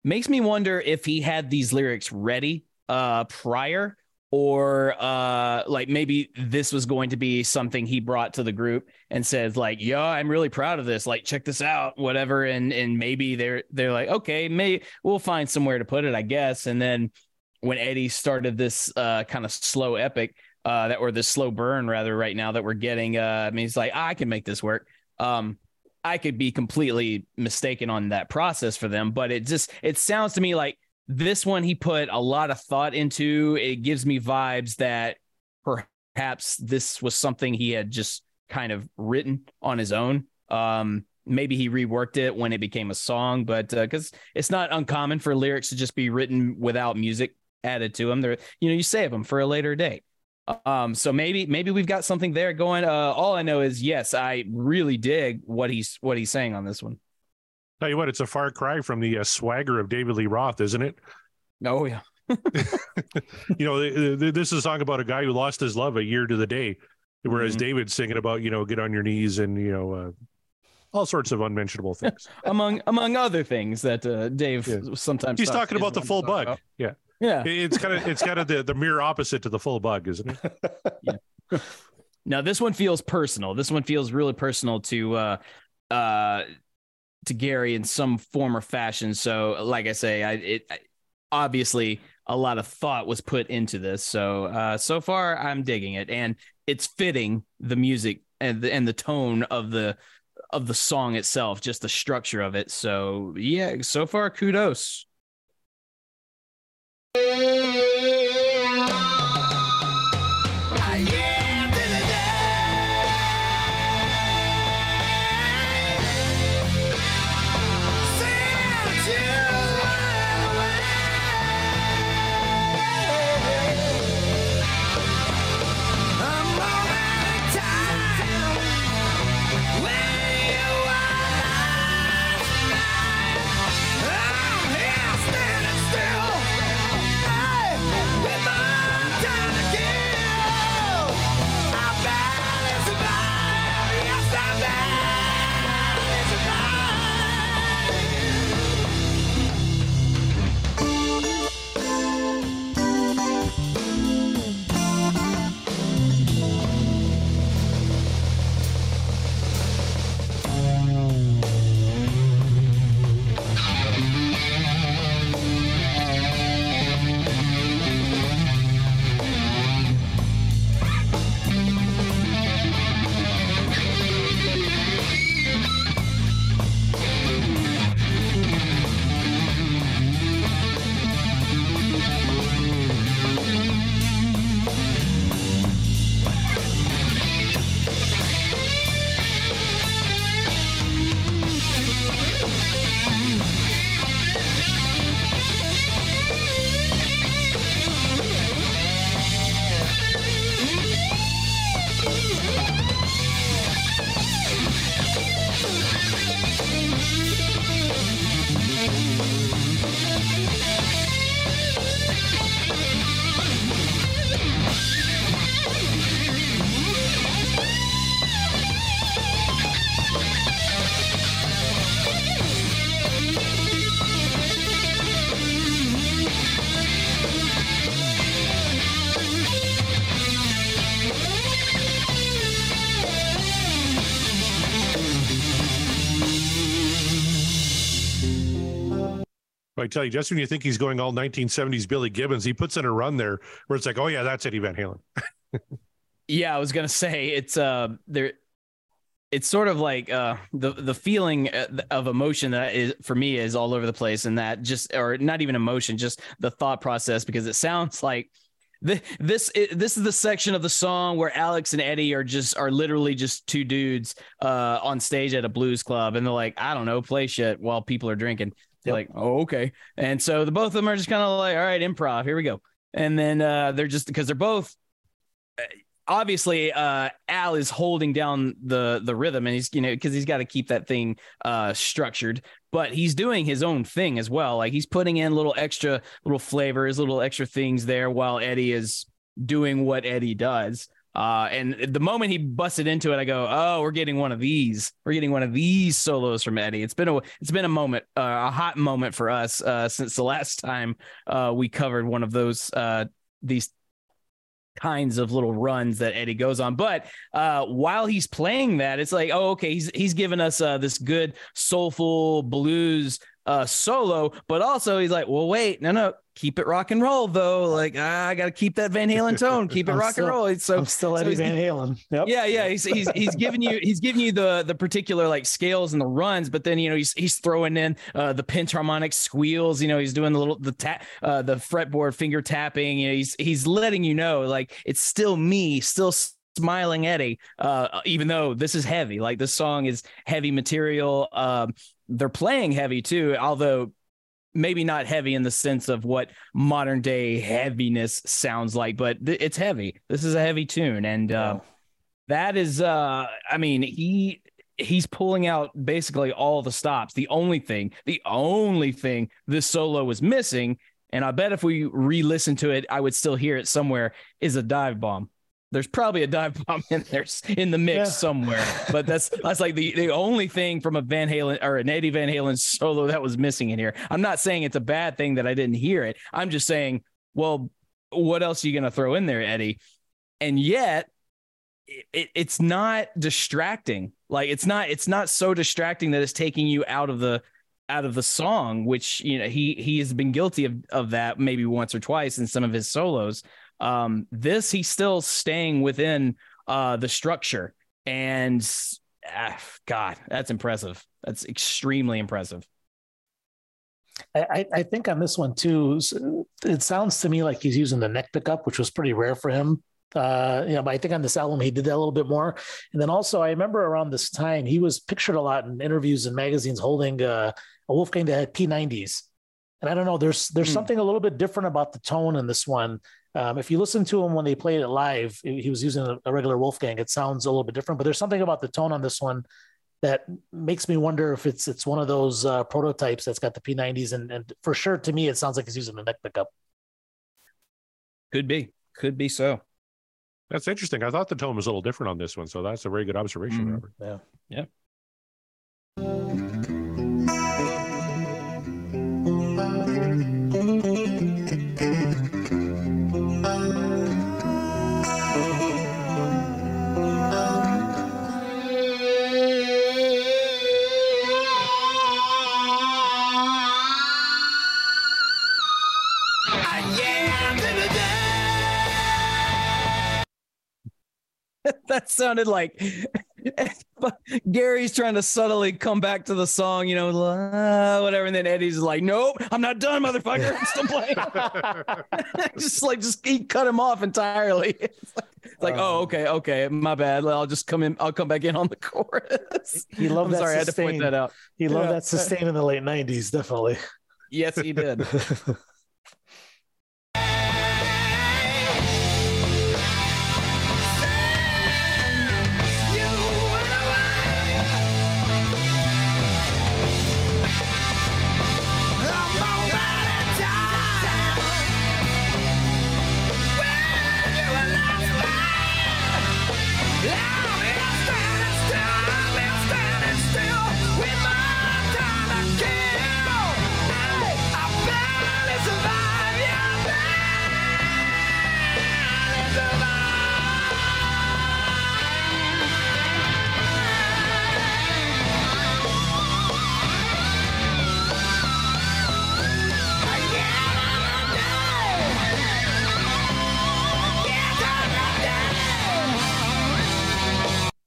Makes me wonder if he had these lyrics ready uh prior or uh like maybe this was going to be something he brought to the group and says like yeah i'm really proud of this. Like check this out whatever. And and maybe they're they're like okay may we'll find somewhere to put it i guess. And then when eddie started this uh kind of slow epic uh that or this slow burn rather right now that we're getting uh i mean he's like i can make this work. Um I could be completely mistaken on that process for them, but it just it sounds to me like this one he put a lot of thought into. It gives me vibes that perhaps this was something he had just kind of written on his own. Um, maybe he reworked it when it became a song, but because it's not uncommon for lyrics to just be written without music added to them. They're you know you save them for a later date. Um, so maybe maybe we've got something there going. Uh, all I know is yes, I really dig what he's what he's saying on this one. Tell you what, it's a far cry from the uh, swagger of David Lee Roth, isn't it? Oh yeah. you know, th- th- this is a song about a guy who lost his love a year to the day, whereas Mhm. David's singing about you know get on your knees and you know uh, all sorts of unmentionable things. among among other things that uh, Dave sometimes He's talking about the full bug. about. Yeah, Yeah. It's kind of it's kind of the the mirror opposite to the full bug, isn't it? Now this one feels personal. This one feels really personal to uh uh to Gary in some form or fashion. So like I say, I it I, obviously a lot of thought was put into this. So uh so far I'm digging it and it's fitting the music and the, and the tone of the of the song itself, just the structure of it. So yeah, so far kudos. I'm I tell you, just when you think he's going all 1970s Billy Gibbons, he puts in a run there where it's like, oh yeah, that's Eddie Van Halen. Yeah, I was gonna say it's uh there. It's sort of like uh the the feeling uh, of emotion that is for me is all over the place, and that just or not even emotion, just the thought process because it sounds like this this is the section of the song where Alex and Eddie are just are literally just two dudes uh on stage at a blues club, and they're like, I don't know, play shit while people are drinking. They're like, oh okay, and so the both of them are just kind of like, all right, improv, here we go, and then uh they're just because they're both obviously uh al is holding down the the rhythm and he's you know because he's got to keep that thing uh structured but he's doing his own thing as well. Like he's putting in little extra little flavors little extra things there while eddie is doing what eddie does uh and the moment he busted into it i go oh we're getting one of these we're getting one of these solos from eddie it's been a it's been a moment uh, a hot moment for us uh since the last time uh we covered one of those uh these kinds of little runs that Eddie goes on. But uh, while he's playing that, it's like, oh, okay, he's he's giving us uh, this good soulful blues uh, solo, but also he's like, well, wait, no, no, keep it rock and roll though. Like ah, I got to keep that Van Halen tone, keep it rock still- and roll. So I'm still so Eddie he's- Van Halen. Yep. yeah, yeah. He's he's he's giving you he's giving you the the particular like scales and the runs, but then you know he's he's throwing in uh the pinch harmonic squeals. You know he's doing the little the tap uh the fretboard finger tapping. You know he's he's letting you know like it's still me, still smiling Eddie. Uh, even though this is heavy, like this song is heavy material. Um, they're playing heavy too, although maybe not heavy in the sense of what modern day heaviness sounds like, but th- it's heavy. This is a heavy tune, and uh, that is, uh, I mean, he he's pulling out basically all the stops. The only thing, the only thing this solo was missing, and I bet if we re-listen to it, I would still hear it somewhere, is a dive bomb. There's probably a dive bomb in there in the mix Yeah. somewhere, but that's that's like the the only thing from a Van Halen or an Eddie Van Halen solo that was missing in here. I'm not saying it's a bad thing that I didn't hear it. I'm just saying, well, what else are you gonna throw in there, Eddie? And yet, it, it's not distracting. Like it's not it's not so distracting that it's taking you out of the out of the song, which you know he he has been guilty of of that maybe once or twice in some of his solos. Um, this he's still staying within uh the structure, and ah, God, that's impressive. That's extremely impressive. I, I- think on this one too, it sounds to me like he's using the neck pickup, which was pretty rare for him. Uh, you know, but I think on this album he did that a little bit more. And then also, I remember around this time he was pictured a lot in interviews and magazines holding uh, a Wolfgang that had P90s. And I don't know, there's there's Hmm. something a little bit different about the tone in this one. Um, if you listen to him when they played it live, he he was using a, a regular Wolfgang. It sounds a little bit different, but there's something about the tone on this one that makes me wonder if it's it's one of those uh, prototypes that's got the P90s, and, and for sure to me it sounds like he's using the neck pickup. Could be, could be so. That's interesting. I thought the tone was a little different on this one, so that's a very good observation, Mhm. Robert. Yeah. Yeah. that sounded like Gary's trying to subtly come back to the song, you know, uh, whatever. And then Eddie's like, nope, I'm not done, motherfucker. I'm still playing. just like, just he cut him off entirely. It's like, it's like oh, okay, okay, my bad. I'll just come in. I'll come back in on the chorus. He loved I'm that sorry, I had to point that out. He loved Yeah. that sustain in the late '90s, definitely. Yes, he did.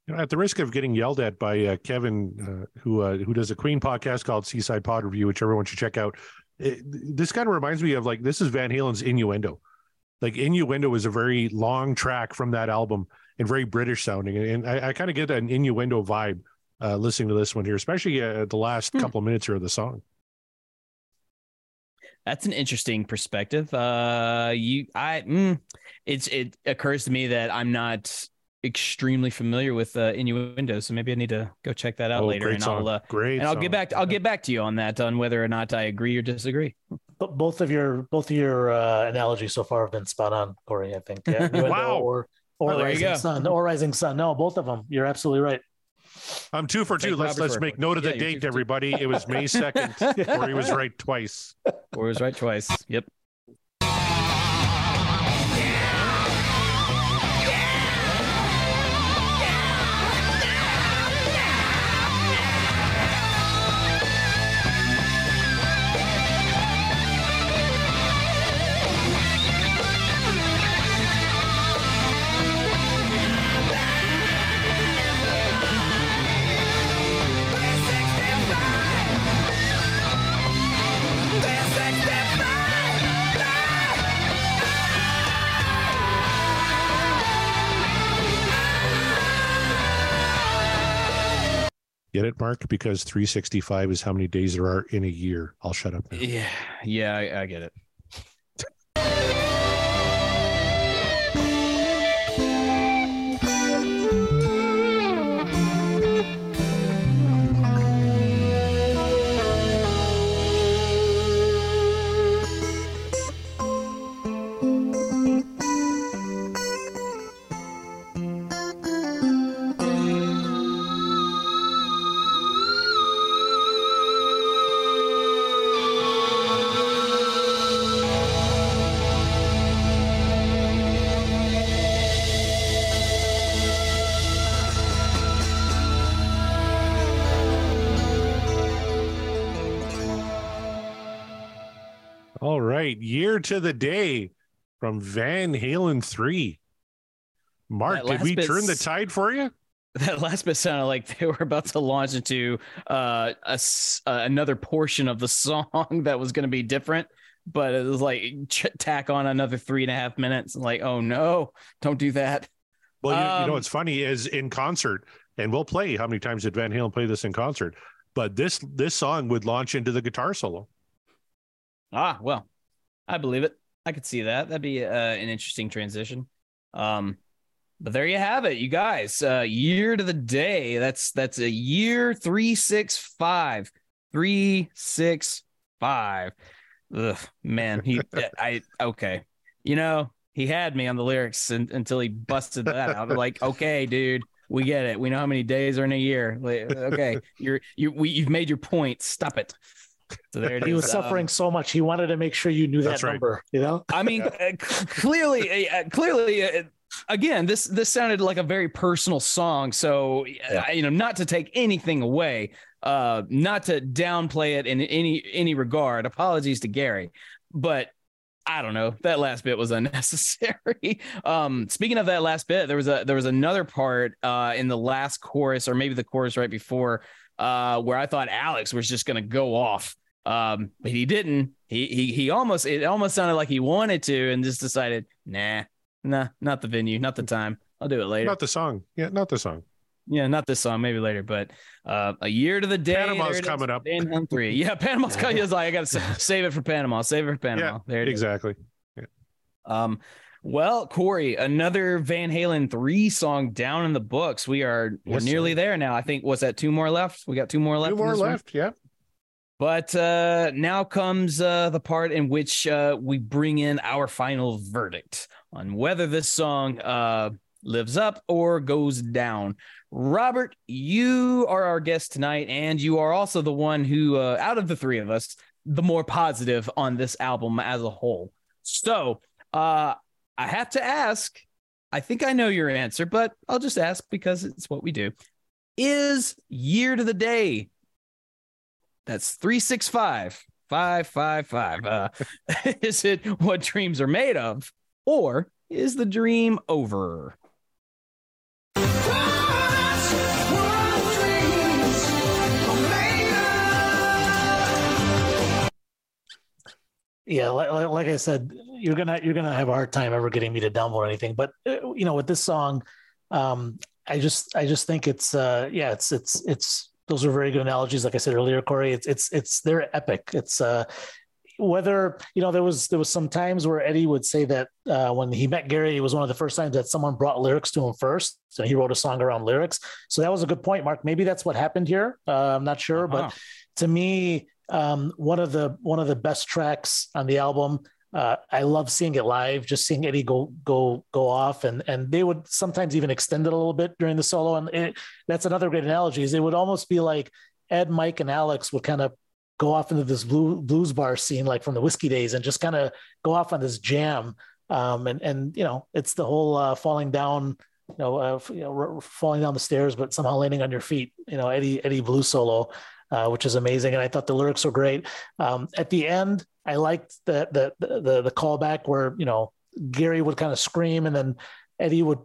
At the risk of getting yelled at by uh, Kevin, uh, who uh, who does a Queen podcast called Seaside Pod Review, which everyone should check out. It, this kind of reminds me of like this is Van Halen's Innuendo. Like Innuendo is a very long track from that album and very British sounding, and I, I kind of get an Innuendo vibe uh, listening to this one here, especially uh, the last couple of minutes here of the song. That's an interesting perspective. Uh, you, I, mm, it's it occurs to me that I'm not extremely familiar with uh, innuendo, so maybe I need to go check that out Oh, later, great and song. I'll uh, Great and I'll song. get back. I'll get back to you on that on whether or not I agree or disagree. But both of your both of your uh, analogies so far have been spot on, Corey. I think. Yeah, Wow. Or or Oh, Rising. Sun. Or Rising Sun. No, both of them. You're absolutely right. I'm two for two. Thank Let's Robbie let's make note of the you're date, everybody. It was May second, where he was right twice. Or was right twice. Yep. Get it, Mark? Because 365 is how many days there are in a year. I'll shut up. Now. Yeah. Yeah. I, I get it. Year to the day from Van Halen three. Mark, did we turn the tide for you? That last bit sounded like they were about to launch into uh, a uh, another portion of the song that was going to be different, but it was like ch- tack on another three and a half minutes. Like, oh no, don't do that. Well, you, you know Um, what's funny is in concert, and we'll play. How many times did Van Halen play this in concert? But this this song would launch into the guitar solo. Ah, well, I believe it. I could see that. That'd be uh, an interesting transition. Um, but there you have it, you guys. Uh, year to the day. That's that's a year three six five three six five. Ugh, man, he I okay. You know he had me on the lyrics un- until he busted that out. Like, okay, dude, we get it. We know how many days are in a year. Like, okay, you're you we you've made your point. Stop it. So there it is. He was Um, suffering so much. He wanted to make sure you knew that right. number. You know. I mean, uh, clearly, uh, clearly, uh, again, this this sounded like a very personal song. So, uh, you know, not to take anything away, uh, not to downplay it in any any regard. Apologies to Gary, but I don't know. That last bit was unnecessary. um, speaking of that last bit, there was a there was another part uh, in the last chorus, or maybe the chorus right before, uh, where I thought Alex was just going to go off. Um, but he didn't. He he he almost it almost sounded like he wanted to, and just decided, nah, nah, not the venue, not the time. I'll do it later. Not the song. Yeah, not the song. yeah, not this song, maybe later. But uh, a year to the day. Panama's there it is. coming up. Halen three. Yeah, Panama's coming. He was like, I got to save it for Panama. Save it for Panama. Yeah, there it is. exactly. Um, well, Corey, another Van Halen three song down in the books. We are we're nearly sir. there now. I think was that two more left. We got two more left. Two more this one? left. Yeah. But uh, now comes uh, the part in which uh, we bring in our final verdict on whether this song uh, lives up or goes down. Robert, you are our guest tonight, and you are also the one who, uh, out of the three of us, the more positive on this album as a whole. So uh, I have to ask. I think I know your answer, but I'll just ask because it's what we do. Is Year to the Day that's 365 555. Uh, is it what dreams are made of? Or is the dream over? yeah like, like, i said you're gonna you're gonna have a hard time ever getting me to download anything but uh, you know with this song um i just i just think it's uh yeah it's it's it's those are very good analogies. Like I said earlier, Corey, it's it's it's they're epic. It's uh, whether you know there was there was some times where Eddie would say that uh, when he met Gary, it was one of the first times that someone brought lyrics to him first, so he wrote a song around lyrics. So that was a good point, Mark. Maybe that's what happened here. Uh, I'm not sure, uh-huh. but to me, um, one of the one of the best tracks on the album. Uh, I love seeing it live, just seeing Eddie go go go off, and and they would sometimes even extend it a little bit during the solo. And it, that's another great analogy. Is it would almost be like Ed, Mike, and Alex would kind of go off into this blue, blues bar scene, like from the whiskey days, and just kind of go off on this jam. Um, and and you know, it's the whole uh, falling down, you know, uh, you know, falling down the stairs, but somehow landing on your feet. You know, Eddie Eddie Blue solo uh, which is amazing. And I thought the lyrics were great. Um, at the end, I liked the, the the the callback where you know Gary would kind of scream and then Eddie would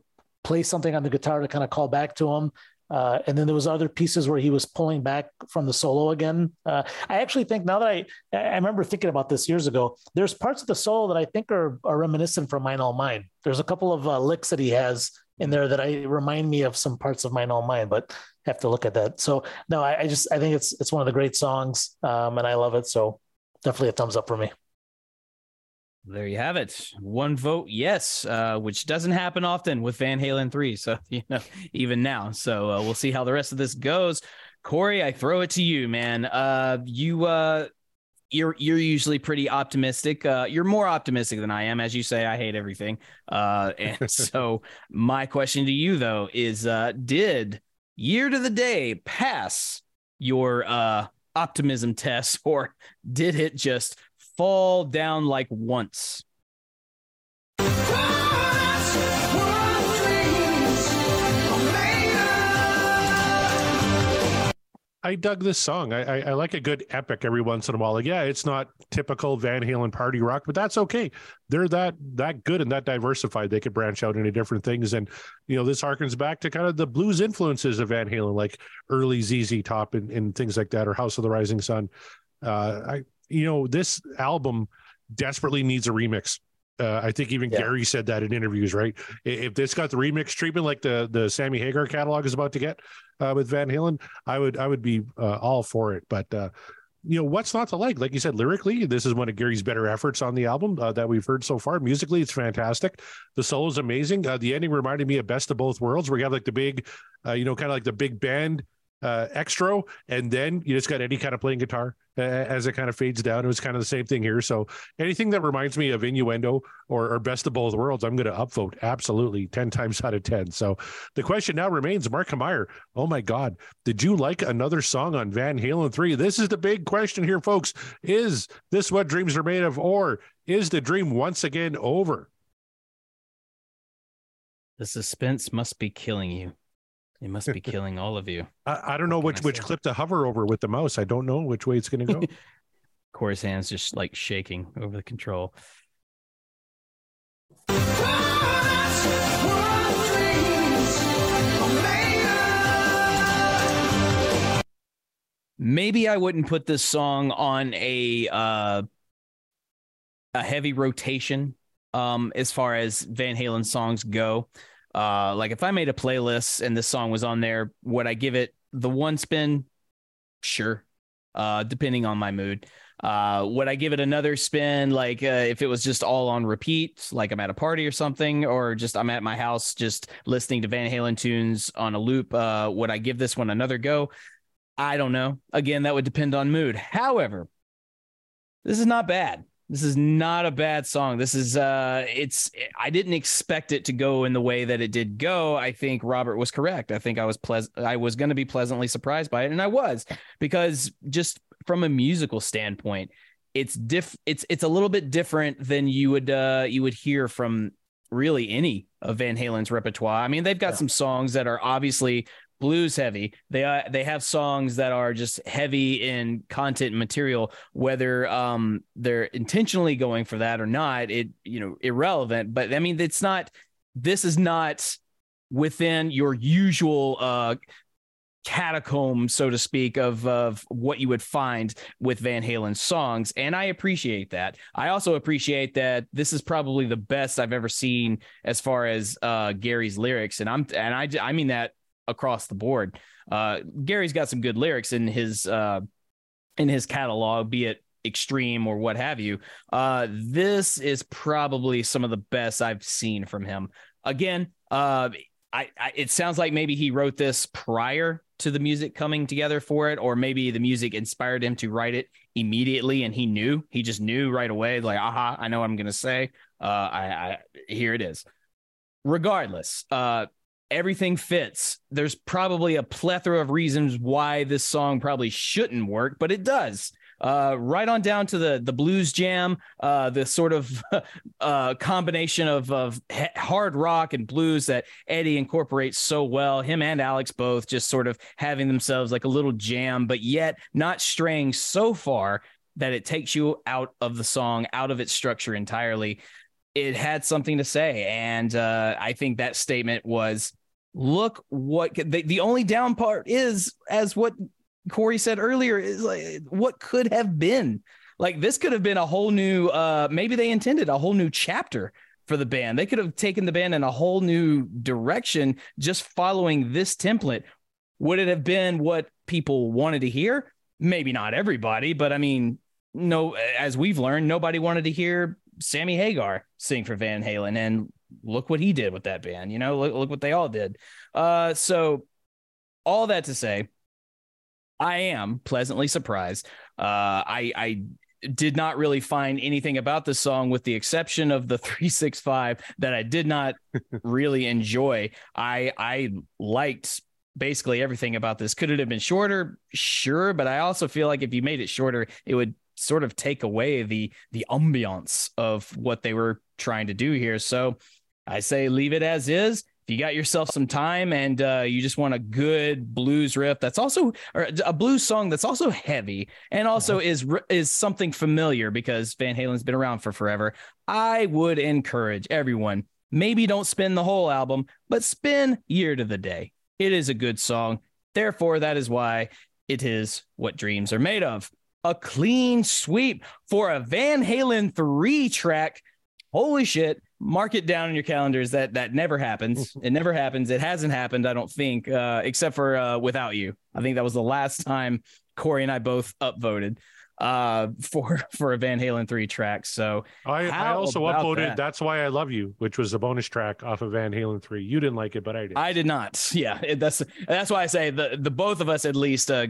play something on the guitar to kind of call back to him. Uh, and then there was other pieces where he was pulling back from the solo again. Uh, I actually think now that I I remember thinking about this years ago, there's parts of the solo that I think are, are reminiscent from Mine All Mine. There's a couple of uh, licks that he has in there that I remind me of some parts of Mine All Mine, but have to look at that. So no, I, I just I think it's it's one of the great songs, um, and I love it. So definitely a thumbs up for me. There you have it. One vote, yes, uh, which doesn't happen often with Van Halen three. So you know, even now. So uh, we'll see how the rest of this goes. Corey, I throw it to you, man. Uh, you uh, you're you're usually pretty optimistic. Uh, you're more optimistic than I am, as you say. I hate everything. Uh, and so my question to you though is: uh, Did year to the day pass your uh, optimism test, or did it just fall down like once? I dug this song. I, I, I like a good epic every once in a while. Like, yeah, it's not typical Van Halen party rock, but that's okay. They're that that good and that diversified. They could branch out into different things. And you know, this harkens back to kind of the blues influences of Van Halen, like early ZZ Top and, and things like that, or House of the Rising Sun. Uh, I you know, this album desperately needs a remix. Uh, I think even yeah. Gary said that in interviews, right? If this got the remix treatment like the the Sammy Hagar catalog is about to get uh, with Van Halen, I would I would be uh, all for it. But uh, you know what's not to like? Like you said, lyrically, this is one of Gary's better efforts on the album uh, that we've heard so far. Musically, it's fantastic. The solo is amazing. Uh, the ending reminded me of Best of Both Worlds, where you have like the big, you know, kind of like the big band uh, extra, and then you just got Eddie kind of playing guitar uh, as it kind of fades down. It was kind of the same thing here. So anything that reminds me of Innuendo or, or Best of Both Worlds, I'm going to upvote absolutely 10 times out of 10. So the question now remains Mark Meyer, oh my God, did you like another song on Van Halen 3? This is the big question here, folks. Is this what dreams are made of, or is the dream once again over? The suspense must be killing you. It must be killing all of you. I, I don't know which which clip to hover over with the mouse. I don't know which way it's going to go. Corey's hands just like shaking over the control. Maybe I wouldn't put this song on a uh, a heavy rotation um, as far as Van Halen songs go. Uh, like if I made a playlist and this song was on there, would I give it the one spin? Sure. Uh, depending on my mood. Uh, would I give it another spin? Like uh, if it was just all on repeat, like I'm at a party or something, or just I'm at my house just listening to Van Halen tunes on a loop. Uh, would I give this one another go? I don't know. Again, that would depend on mood. However, this is not bad. This is not a bad song. This is uh it's I didn't expect it to go in the way that it did go. I think Robert was correct. I think I was pleasant I was going to be pleasantly surprised by it and I was because just from a musical standpoint, it's diff it's it's a little bit different than you would uh you would hear from really any of Van Halen's repertoire. I mean, they've got yeah. some songs that are obviously blues heavy. They uh, they have songs that are just heavy in content and material, whether um they're intentionally going for that or not. It you know irrelevant. But I mean, it's not. This is not within your usual uh catacomb, so to speak, of of what you would find with Van Halen's songs, and I appreciate that. I also appreciate that this is probably the best I've ever seen as far as uh, Gary's lyrics, and I'm and I I mean that across the board. Uh, Gary's got some good lyrics in his uh, in his catalog, be it extreme or what have you. Uh, this is probably some of the best I've seen from him. Again, uh, I, I, it sounds like maybe he wrote this prior to the music coming together for it, or maybe the music inspired him to write it immediately, and he knew he just knew right away, like, aha, I know what I'm gonna say. Uh, I, I here it is. Regardless, uh, everything fits. There's probably a plethora of reasons why this song probably shouldn't work, but it does. Uh, right on down to the the blues jam, uh, the sort of uh, combination of of hard rock and blues that Eddie incorporates so well. Him and Alex both just sort of having themselves like a little jam, but yet not straying so far that it takes you out of the song, out of its structure entirely. It had something to say, and uh, I think that statement was look what the, the only down part is as what Corey said earlier is like what could have been. Like this could have been a whole new uh maybe they intended a whole new chapter for the band. They could have taken the band in a whole new direction just following this template. Would it have been what people wanted to hear? Maybe not everybody, but I mean, no, as we've learned, nobody wanted to hear Sammy Hagar sing for Van Halen. And look what he did with that band. You know, look, look what they all did. Uh, so all that to say, I am pleasantly surprised. Uh, I, I did not really find anything about the song with the exception of the 365 that I did not really enjoy. I I liked basically everything about this. Could it have been shorter? Sure, but I also feel like if you made it shorter, it would sort of take away the the ambiance of what they were trying to do here. So I say leave it as is if you got yourself some time and uh, you just want a good blues riff that's also or a blues song that's also heavy and also uh-huh. is is something familiar because Van Halen's been around for forever, I would encourage everyone maybe don't spin the whole album, but spin Year to the Day. It is a good song. Therefore, that is why it is what dreams are made of. A clean sweep for a Van Halen three track. Holy shit mark it down in your calendars that that never happens. It never happens. It hasn't happened i don't think uh, except for uh, without you. I think that was the last time corey and i both upvoted uh for for a Van Halen 3 track. So I, I also uploaded that? That's Why I Love You, which was a bonus track off of Van Halen 3. You didn't like it, but I did. I did not. Yeah, it, that's that's why I say the the both of us at least uh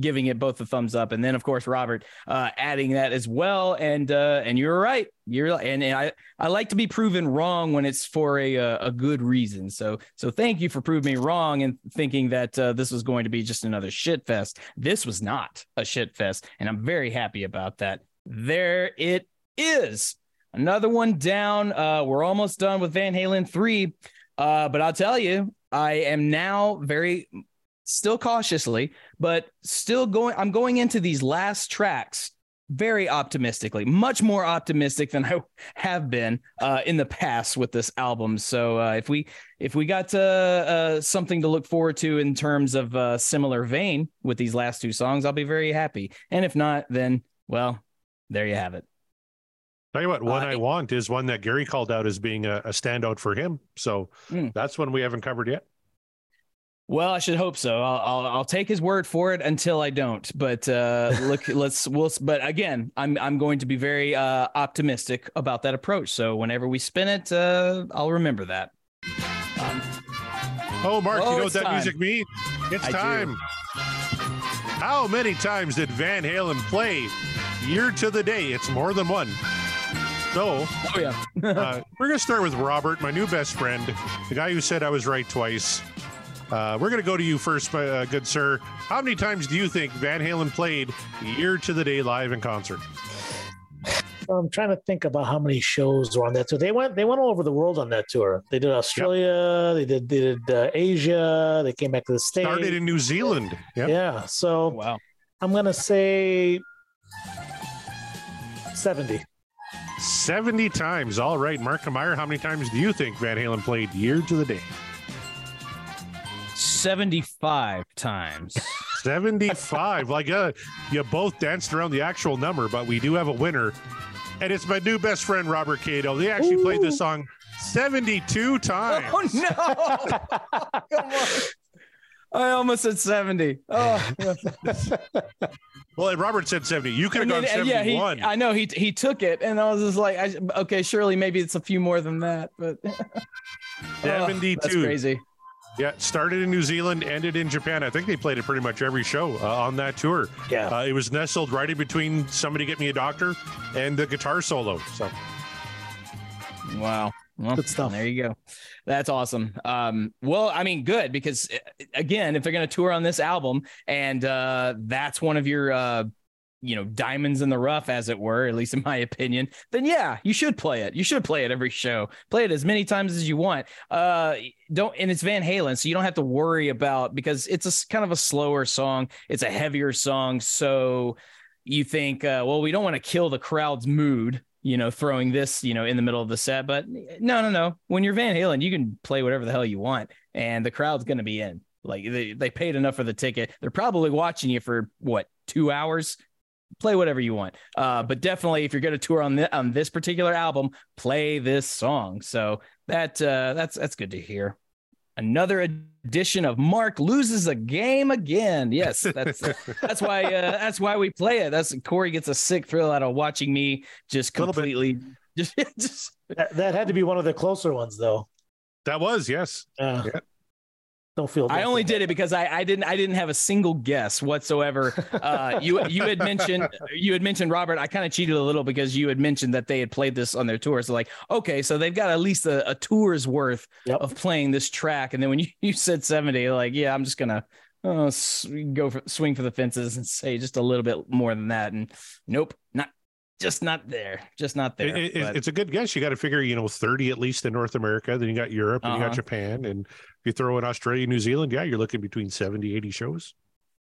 giving it both the thumbs up and then of course Robert uh adding that as well and uh and you're right. You're and, and I I like to be proven wrong when it's for a uh, a good reason. So so thank you for proving me wrong and thinking that uh, this was going to be just another shit fest. This was not a shit fest and I'm very happy about that. There it is. Another one down. Uh, we're almost done with Van Halen 3. Uh, but I'll tell you, I am now very still cautiously, but still going. I'm going into these last tracks very optimistically, much more optimistic than I have been uh, in the past with this album. So uh, if we if we got uh, uh something to look forward to in terms of uh, similar vein with these last two songs, I'll be very happy. And if not, then well, there you have it. Tell you what, one uh, I want is one that Gary called out as being a, a standout for him. So mm. that's one we haven't covered yet. Well, I should hope so. I'll, I'll, I'll take his word for it until I don't. But uh, look, let's we'll. But again, I'm I'm going to be very uh, optimistic about that approach. So whenever we spin it, uh, I'll remember that. Um, oh, Mark, oh, you know what that time. music means? It's I time. Do. How many times did Van Halen play "Year to the Day"? It's more than one. So, oh yeah, uh, we're gonna start with Robert, my new best friend, the guy who said I was right twice. Uh, we're going to go to you first, uh, good sir. How many times do you think Van Halen played Year to the Day live in concert? I'm trying to think about how many shows were on that tour. They went they went all over the world on that tour. They did Australia, yep. they did they did uh, Asia, they came back to the states. Started in New Zealand. Yep. Yeah. So wow. I'm gonna say 70. 70 times. All right, Mark Meyer, how many times do you think Van Halen played Year to the Day? 75 times. 75. like uh, you both danced around the actual number, but we do have a winner. And it's my new best friend, Robert Kado. They actually played this song 72 times. Oh no! Come on. I almost said 70. Oh. well, Robert said 70. You could have gone And then, uh, 71. he, I know he he took it, and I was just like, I, okay, surely maybe it's a few more than that, but Oh, 72. that's crazy. Yeah, started in New Zealand, ended in Japan. I think they played it pretty much every show uh, on that tour. Yeah. Uh, it was nestled right in between Somebody Get Me a Doctor and the guitar solo. So, Wow. Well, Good stuff. There you go. That's awesome. Um, well, I mean, good because uh, again, if they're going to tour on this album and uh, that's one of your, uh, you know, diamonds in the rough, as it were, at least in my opinion, then yeah, you should play it. You should play it every show. Play it as many times as you want. Uh, don't, and it's Van Halen, so you don't have to worry about because it's a kind of a slower song. It's a heavier song, so you think, uh, well, we don't want to kill the crowd's mood, you know, throwing this, you know, in the middle of the set. But no, no, no. When you're Van Halen, you can play whatever the hell you want, and the crowd's going to be in. Like they, they paid enough for the ticket. They're probably watching you for what two hours. Play whatever you want. Uh, but definitely, if you're going to tour on this, on this particular album, play this song. So that uh, that's that's good to hear. Another edition of Mark loses a game again. Yes, that's that's why uh, that's why we play it. That's Corey gets a sick thrill out of watching me just completely just just That, that had to be one of the closer ones, though. that was, yes. Uh, Yeah. Don't feel. I only did it because I, I didn't I didn't have a single guess whatsoever. Uh, you you had mentioned you had mentioned Robert. I kind of cheated a little because you had mentioned that they had played this on their tour. So like, okay, so they've got at least a, a tour's worth Yep. of playing this track. And then when you, you said seventy, like, yeah, I'm just gonna uh, go for swing for the fences and say just a little bit more than that. And nope, not just not there, just not there. It- it- it's a good guess. You got to figure, you know, 30 at least in North America. Then you got Europe and you Uh-huh. got Japan. And if you throw in Australia, New Zealand, yeah, you're looking between 70, 80 shows.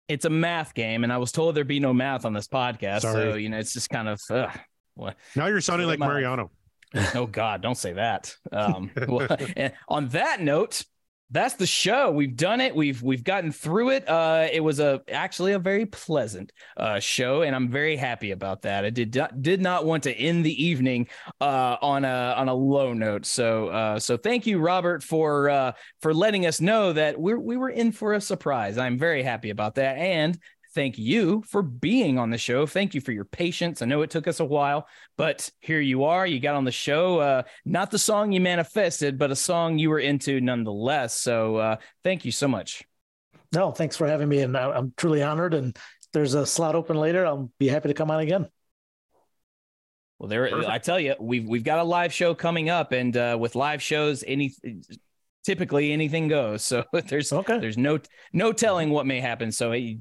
it's a math game, and I was told there'd be no math on this podcast. So you know, it's just kind of ugh, what. Now you're sounding like Mariano. oh God, don't say that. Um, well, on that note, that's the show. We've done it. We've we've gotten through it. Uh, it was a actually a very pleasant uh, show, and I'm very happy about that. I did not, did not want to end the evening uh, on a on a low note. So uh, so thank you, Robert, for uh, for letting us know that we we were in for a surprise. I'm very happy about that, and thank you for being on the show. Thank you for your patience. I know it took us a while, but here you are. You got on the show. Uh, not the song you manifested, but a song you were into nonetheless. So uh, thank you so much. No, thanks for having me, and I- I'm truly honored. And if there's a slot open later, I'll be happy to come on again. Well, there I tell you, we've we've got a live show coming up, and uh, with live shows, any typically anything goes. So there's Okay. there's no no telling what may happen. So hey,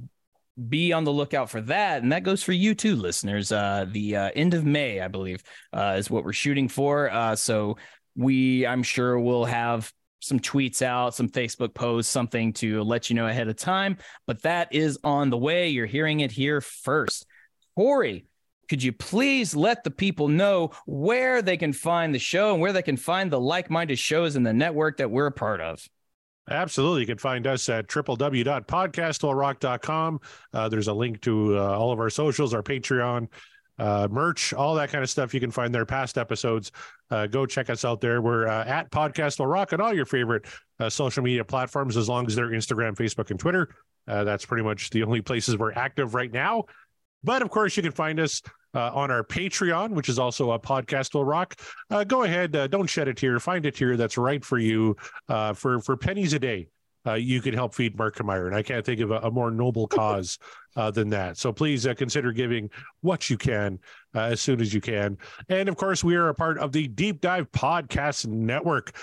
be on the lookout for that, and that goes for you too, listeners. Uh, the uh, end of May, I believe, uh, is what we're shooting for. Uh, so we, I'm sure, will have some tweets out, some Facebook posts, something to let you know ahead of time. But that is on the way. You're hearing it here first. Corey, could you please let the people know where they can find the show and where they can find the like-minded shows in the network that we're a part of? Absolutely. You can find us at www.podcastwillrock.com. Uh, there's a link to uh, all of our socials, our Patreon, uh, merch, all that kind of stuff. You can find their past episodes. Uh, go check us out there. We're uh, at Podcast Will Rock on all your favorite uh, social media platforms, as long as they're Instagram, Facebook, and Twitter. Uh, that's pretty much the only places we're active right now. But of course, you can find us uh, on our Patreon, which is also a podcast will rock. Uh, go ahead, uh, don't shed a tear. Find a tier that's right for you uh, for for pennies a day. Uh, you can help feed Mark Meyer, and I can't think of a, a more noble cause uh, than that. So please consider giving what you can as soon as you can. And of course, we are a part of the Deep Dive Podcast Network.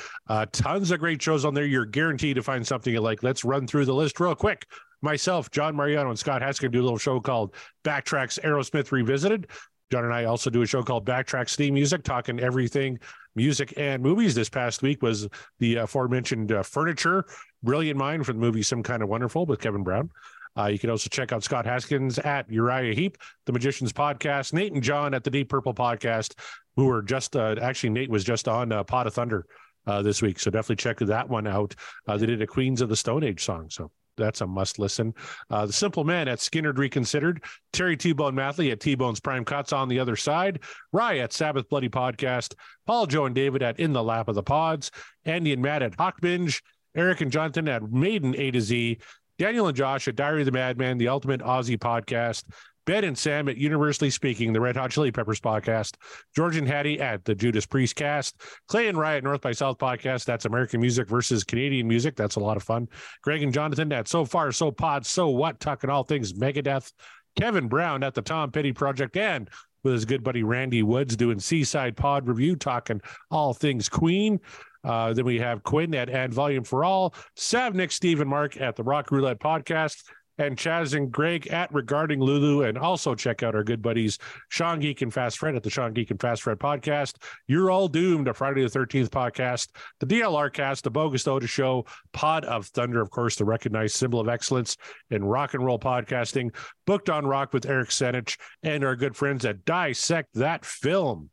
Tons of great shows on there. You're guaranteed to find something you like. Let's run through the list real quick. Myself, John Mariano, and Scott Haskin do a little show called Backtracks Aerosmith Revisited. John and I also do a show called Backtracks Theme Music, talking everything music and movies. This past week was the aforementioned uh, Furniture, Brilliant Mind for the movie Some Kind of Wonderful with Kevin Brown. Uh, you can also check out Scott Haskins at Uriah Heep, the Magicians Podcast, Nate and John at the Deep Purple Podcast, who were just uh, actually Nate was just on uh, Pod of Thunder uh, this week. So definitely check that one out. Uh, they did a Queens of the Stone Age song. So that's a must listen. Uh, the Simple Man at Skynyrd Reconsidered, Terry T Bone Mathley at T Bone's Prime Cuts on the other side, Rye at Sabbath Bloody Podcast, Paul, Joe, and David at In the Lap of the Pods, Andy and Matt at Hawk Binge, Eric and Jonathan at Maiden A to Z, Daniel and Josh at Diary of the Madman, the Ultimate Aussie Podcast, Ben and Sam at Universally Speaking, the Red Hot Chili Peppers podcast, George and Hattie at the Judas Priest cast, Clay and Riot North by South podcast. That's American music versus Canadian music. That's a lot of fun. Greg and Jonathan at So Far, So Pod, So What, talking all things Megadeth. Kevin Brown at the Tom Petty Project and with his good buddy Randy Woods doing Seaside Pod review, talking all things Queen. Uh, then we have Quinn at And Volume for All, Savnik, Steve, and Mark at the Rock Roulette Podcast, and Chaz and Greg at Regarding Lulu. And also check out our good buddies Sean Geek and Fast Fred at the Sean Geek and Fast Fred podcast. You're All Doomed, a Friday the 13th podcast, the DLR cast, the Bogus Oda Show, Pod of Thunder, of course, the recognized symbol of excellence in rock and roll podcasting, Booked on Rock with Eric Senich, and our good friends at Dissect That Film.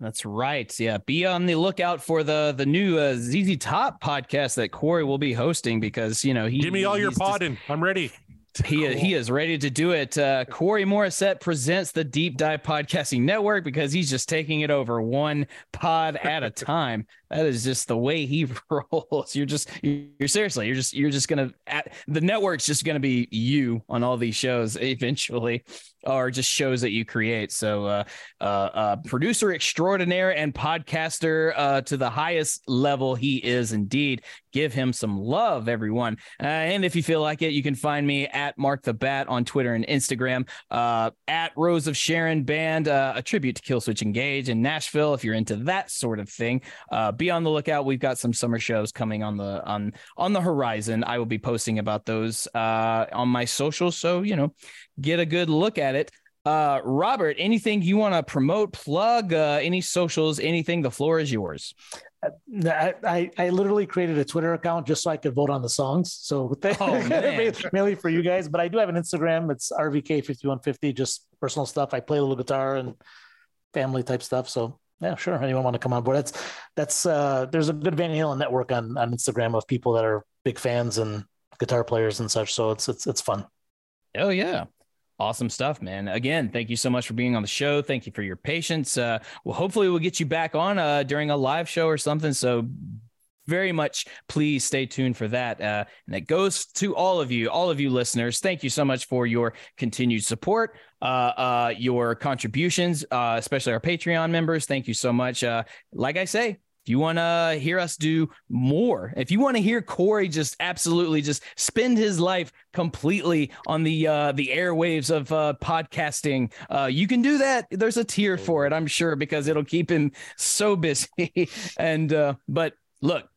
That's right. Yeah, be on the lookout for the the new uh, ZZ Top podcast that Corey will be hosting because you know he give me all your just- podding. I'm ready. He he is ready to do it. Uh, Corey Morissette presents the Deep Dive Podcasting Network because he's just taking it over one pod at a time. That is just the way he rolls. You're just you're seriously you're just you're just gonna at, the network's just gonna be you on all these shows eventually, or just shows that you create. So uh, uh, uh, producer extraordinaire and podcaster uh, to the highest level he is indeed. Give him some love, everyone. Uh, and if you feel like it, you can find me at Mark the Bat on Twitter and Instagram, uh, at Rose of Sharon Band, a tribute to Killswitch Engage in Nashville. If you're into that sort of thing, uh, be on the lookout. We've got some summer shows coming on the on on the horizon. I will be posting about those uh, on my socials, so you know, get a good look at it. Uh, Robert, anything you want to promote, plug, uh, any socials, anything? The floor is yours. I, I I literally created a Twitter account just so I could vote on the songs. So Oh, mainly for you guys, but I do have an Instagram. It's RVK fifty one fifty, just personal stuff. I play a little guitar and family type stuff. So yeah, sure. Anyone want to come on board? That's that's uh there's a good Van Halen network on on Instagram of people that are big fans and guitar players and such. So it's it's it's fun. Oh yeah. Awesome stuff, man. Again, thank you so much for being on the show. Thank you for your patience. Uh, well, hopefully we'll get you back on uh, during a live show or something. So very much please stay tuned for that. Uh, and it goes to all of you, all of you listeners. Thank you so much for your continued support, uh, uh, your contributions, uh, especially our Patreon members. Thank you so much. Uh, like I say, if you want to hear us do more, if you want to hear Corey just absolutely just spend his life completely on the uh, the airwaves of uh, podcasting, uh, you can do that. There's a tier for it, I'm sure, because it'll keep him so busy. and uh, but look,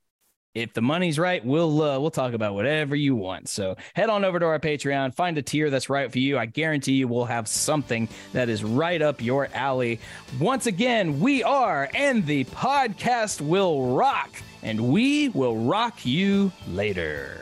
if the money's right, we'll uh, we'll talk about whatever you want. So head on over to our Patreon, find a tier that's right for you. I guarantee you we'll have something that is right up your alley. Once again, we are, and the podcast will rock, and we will rock you later.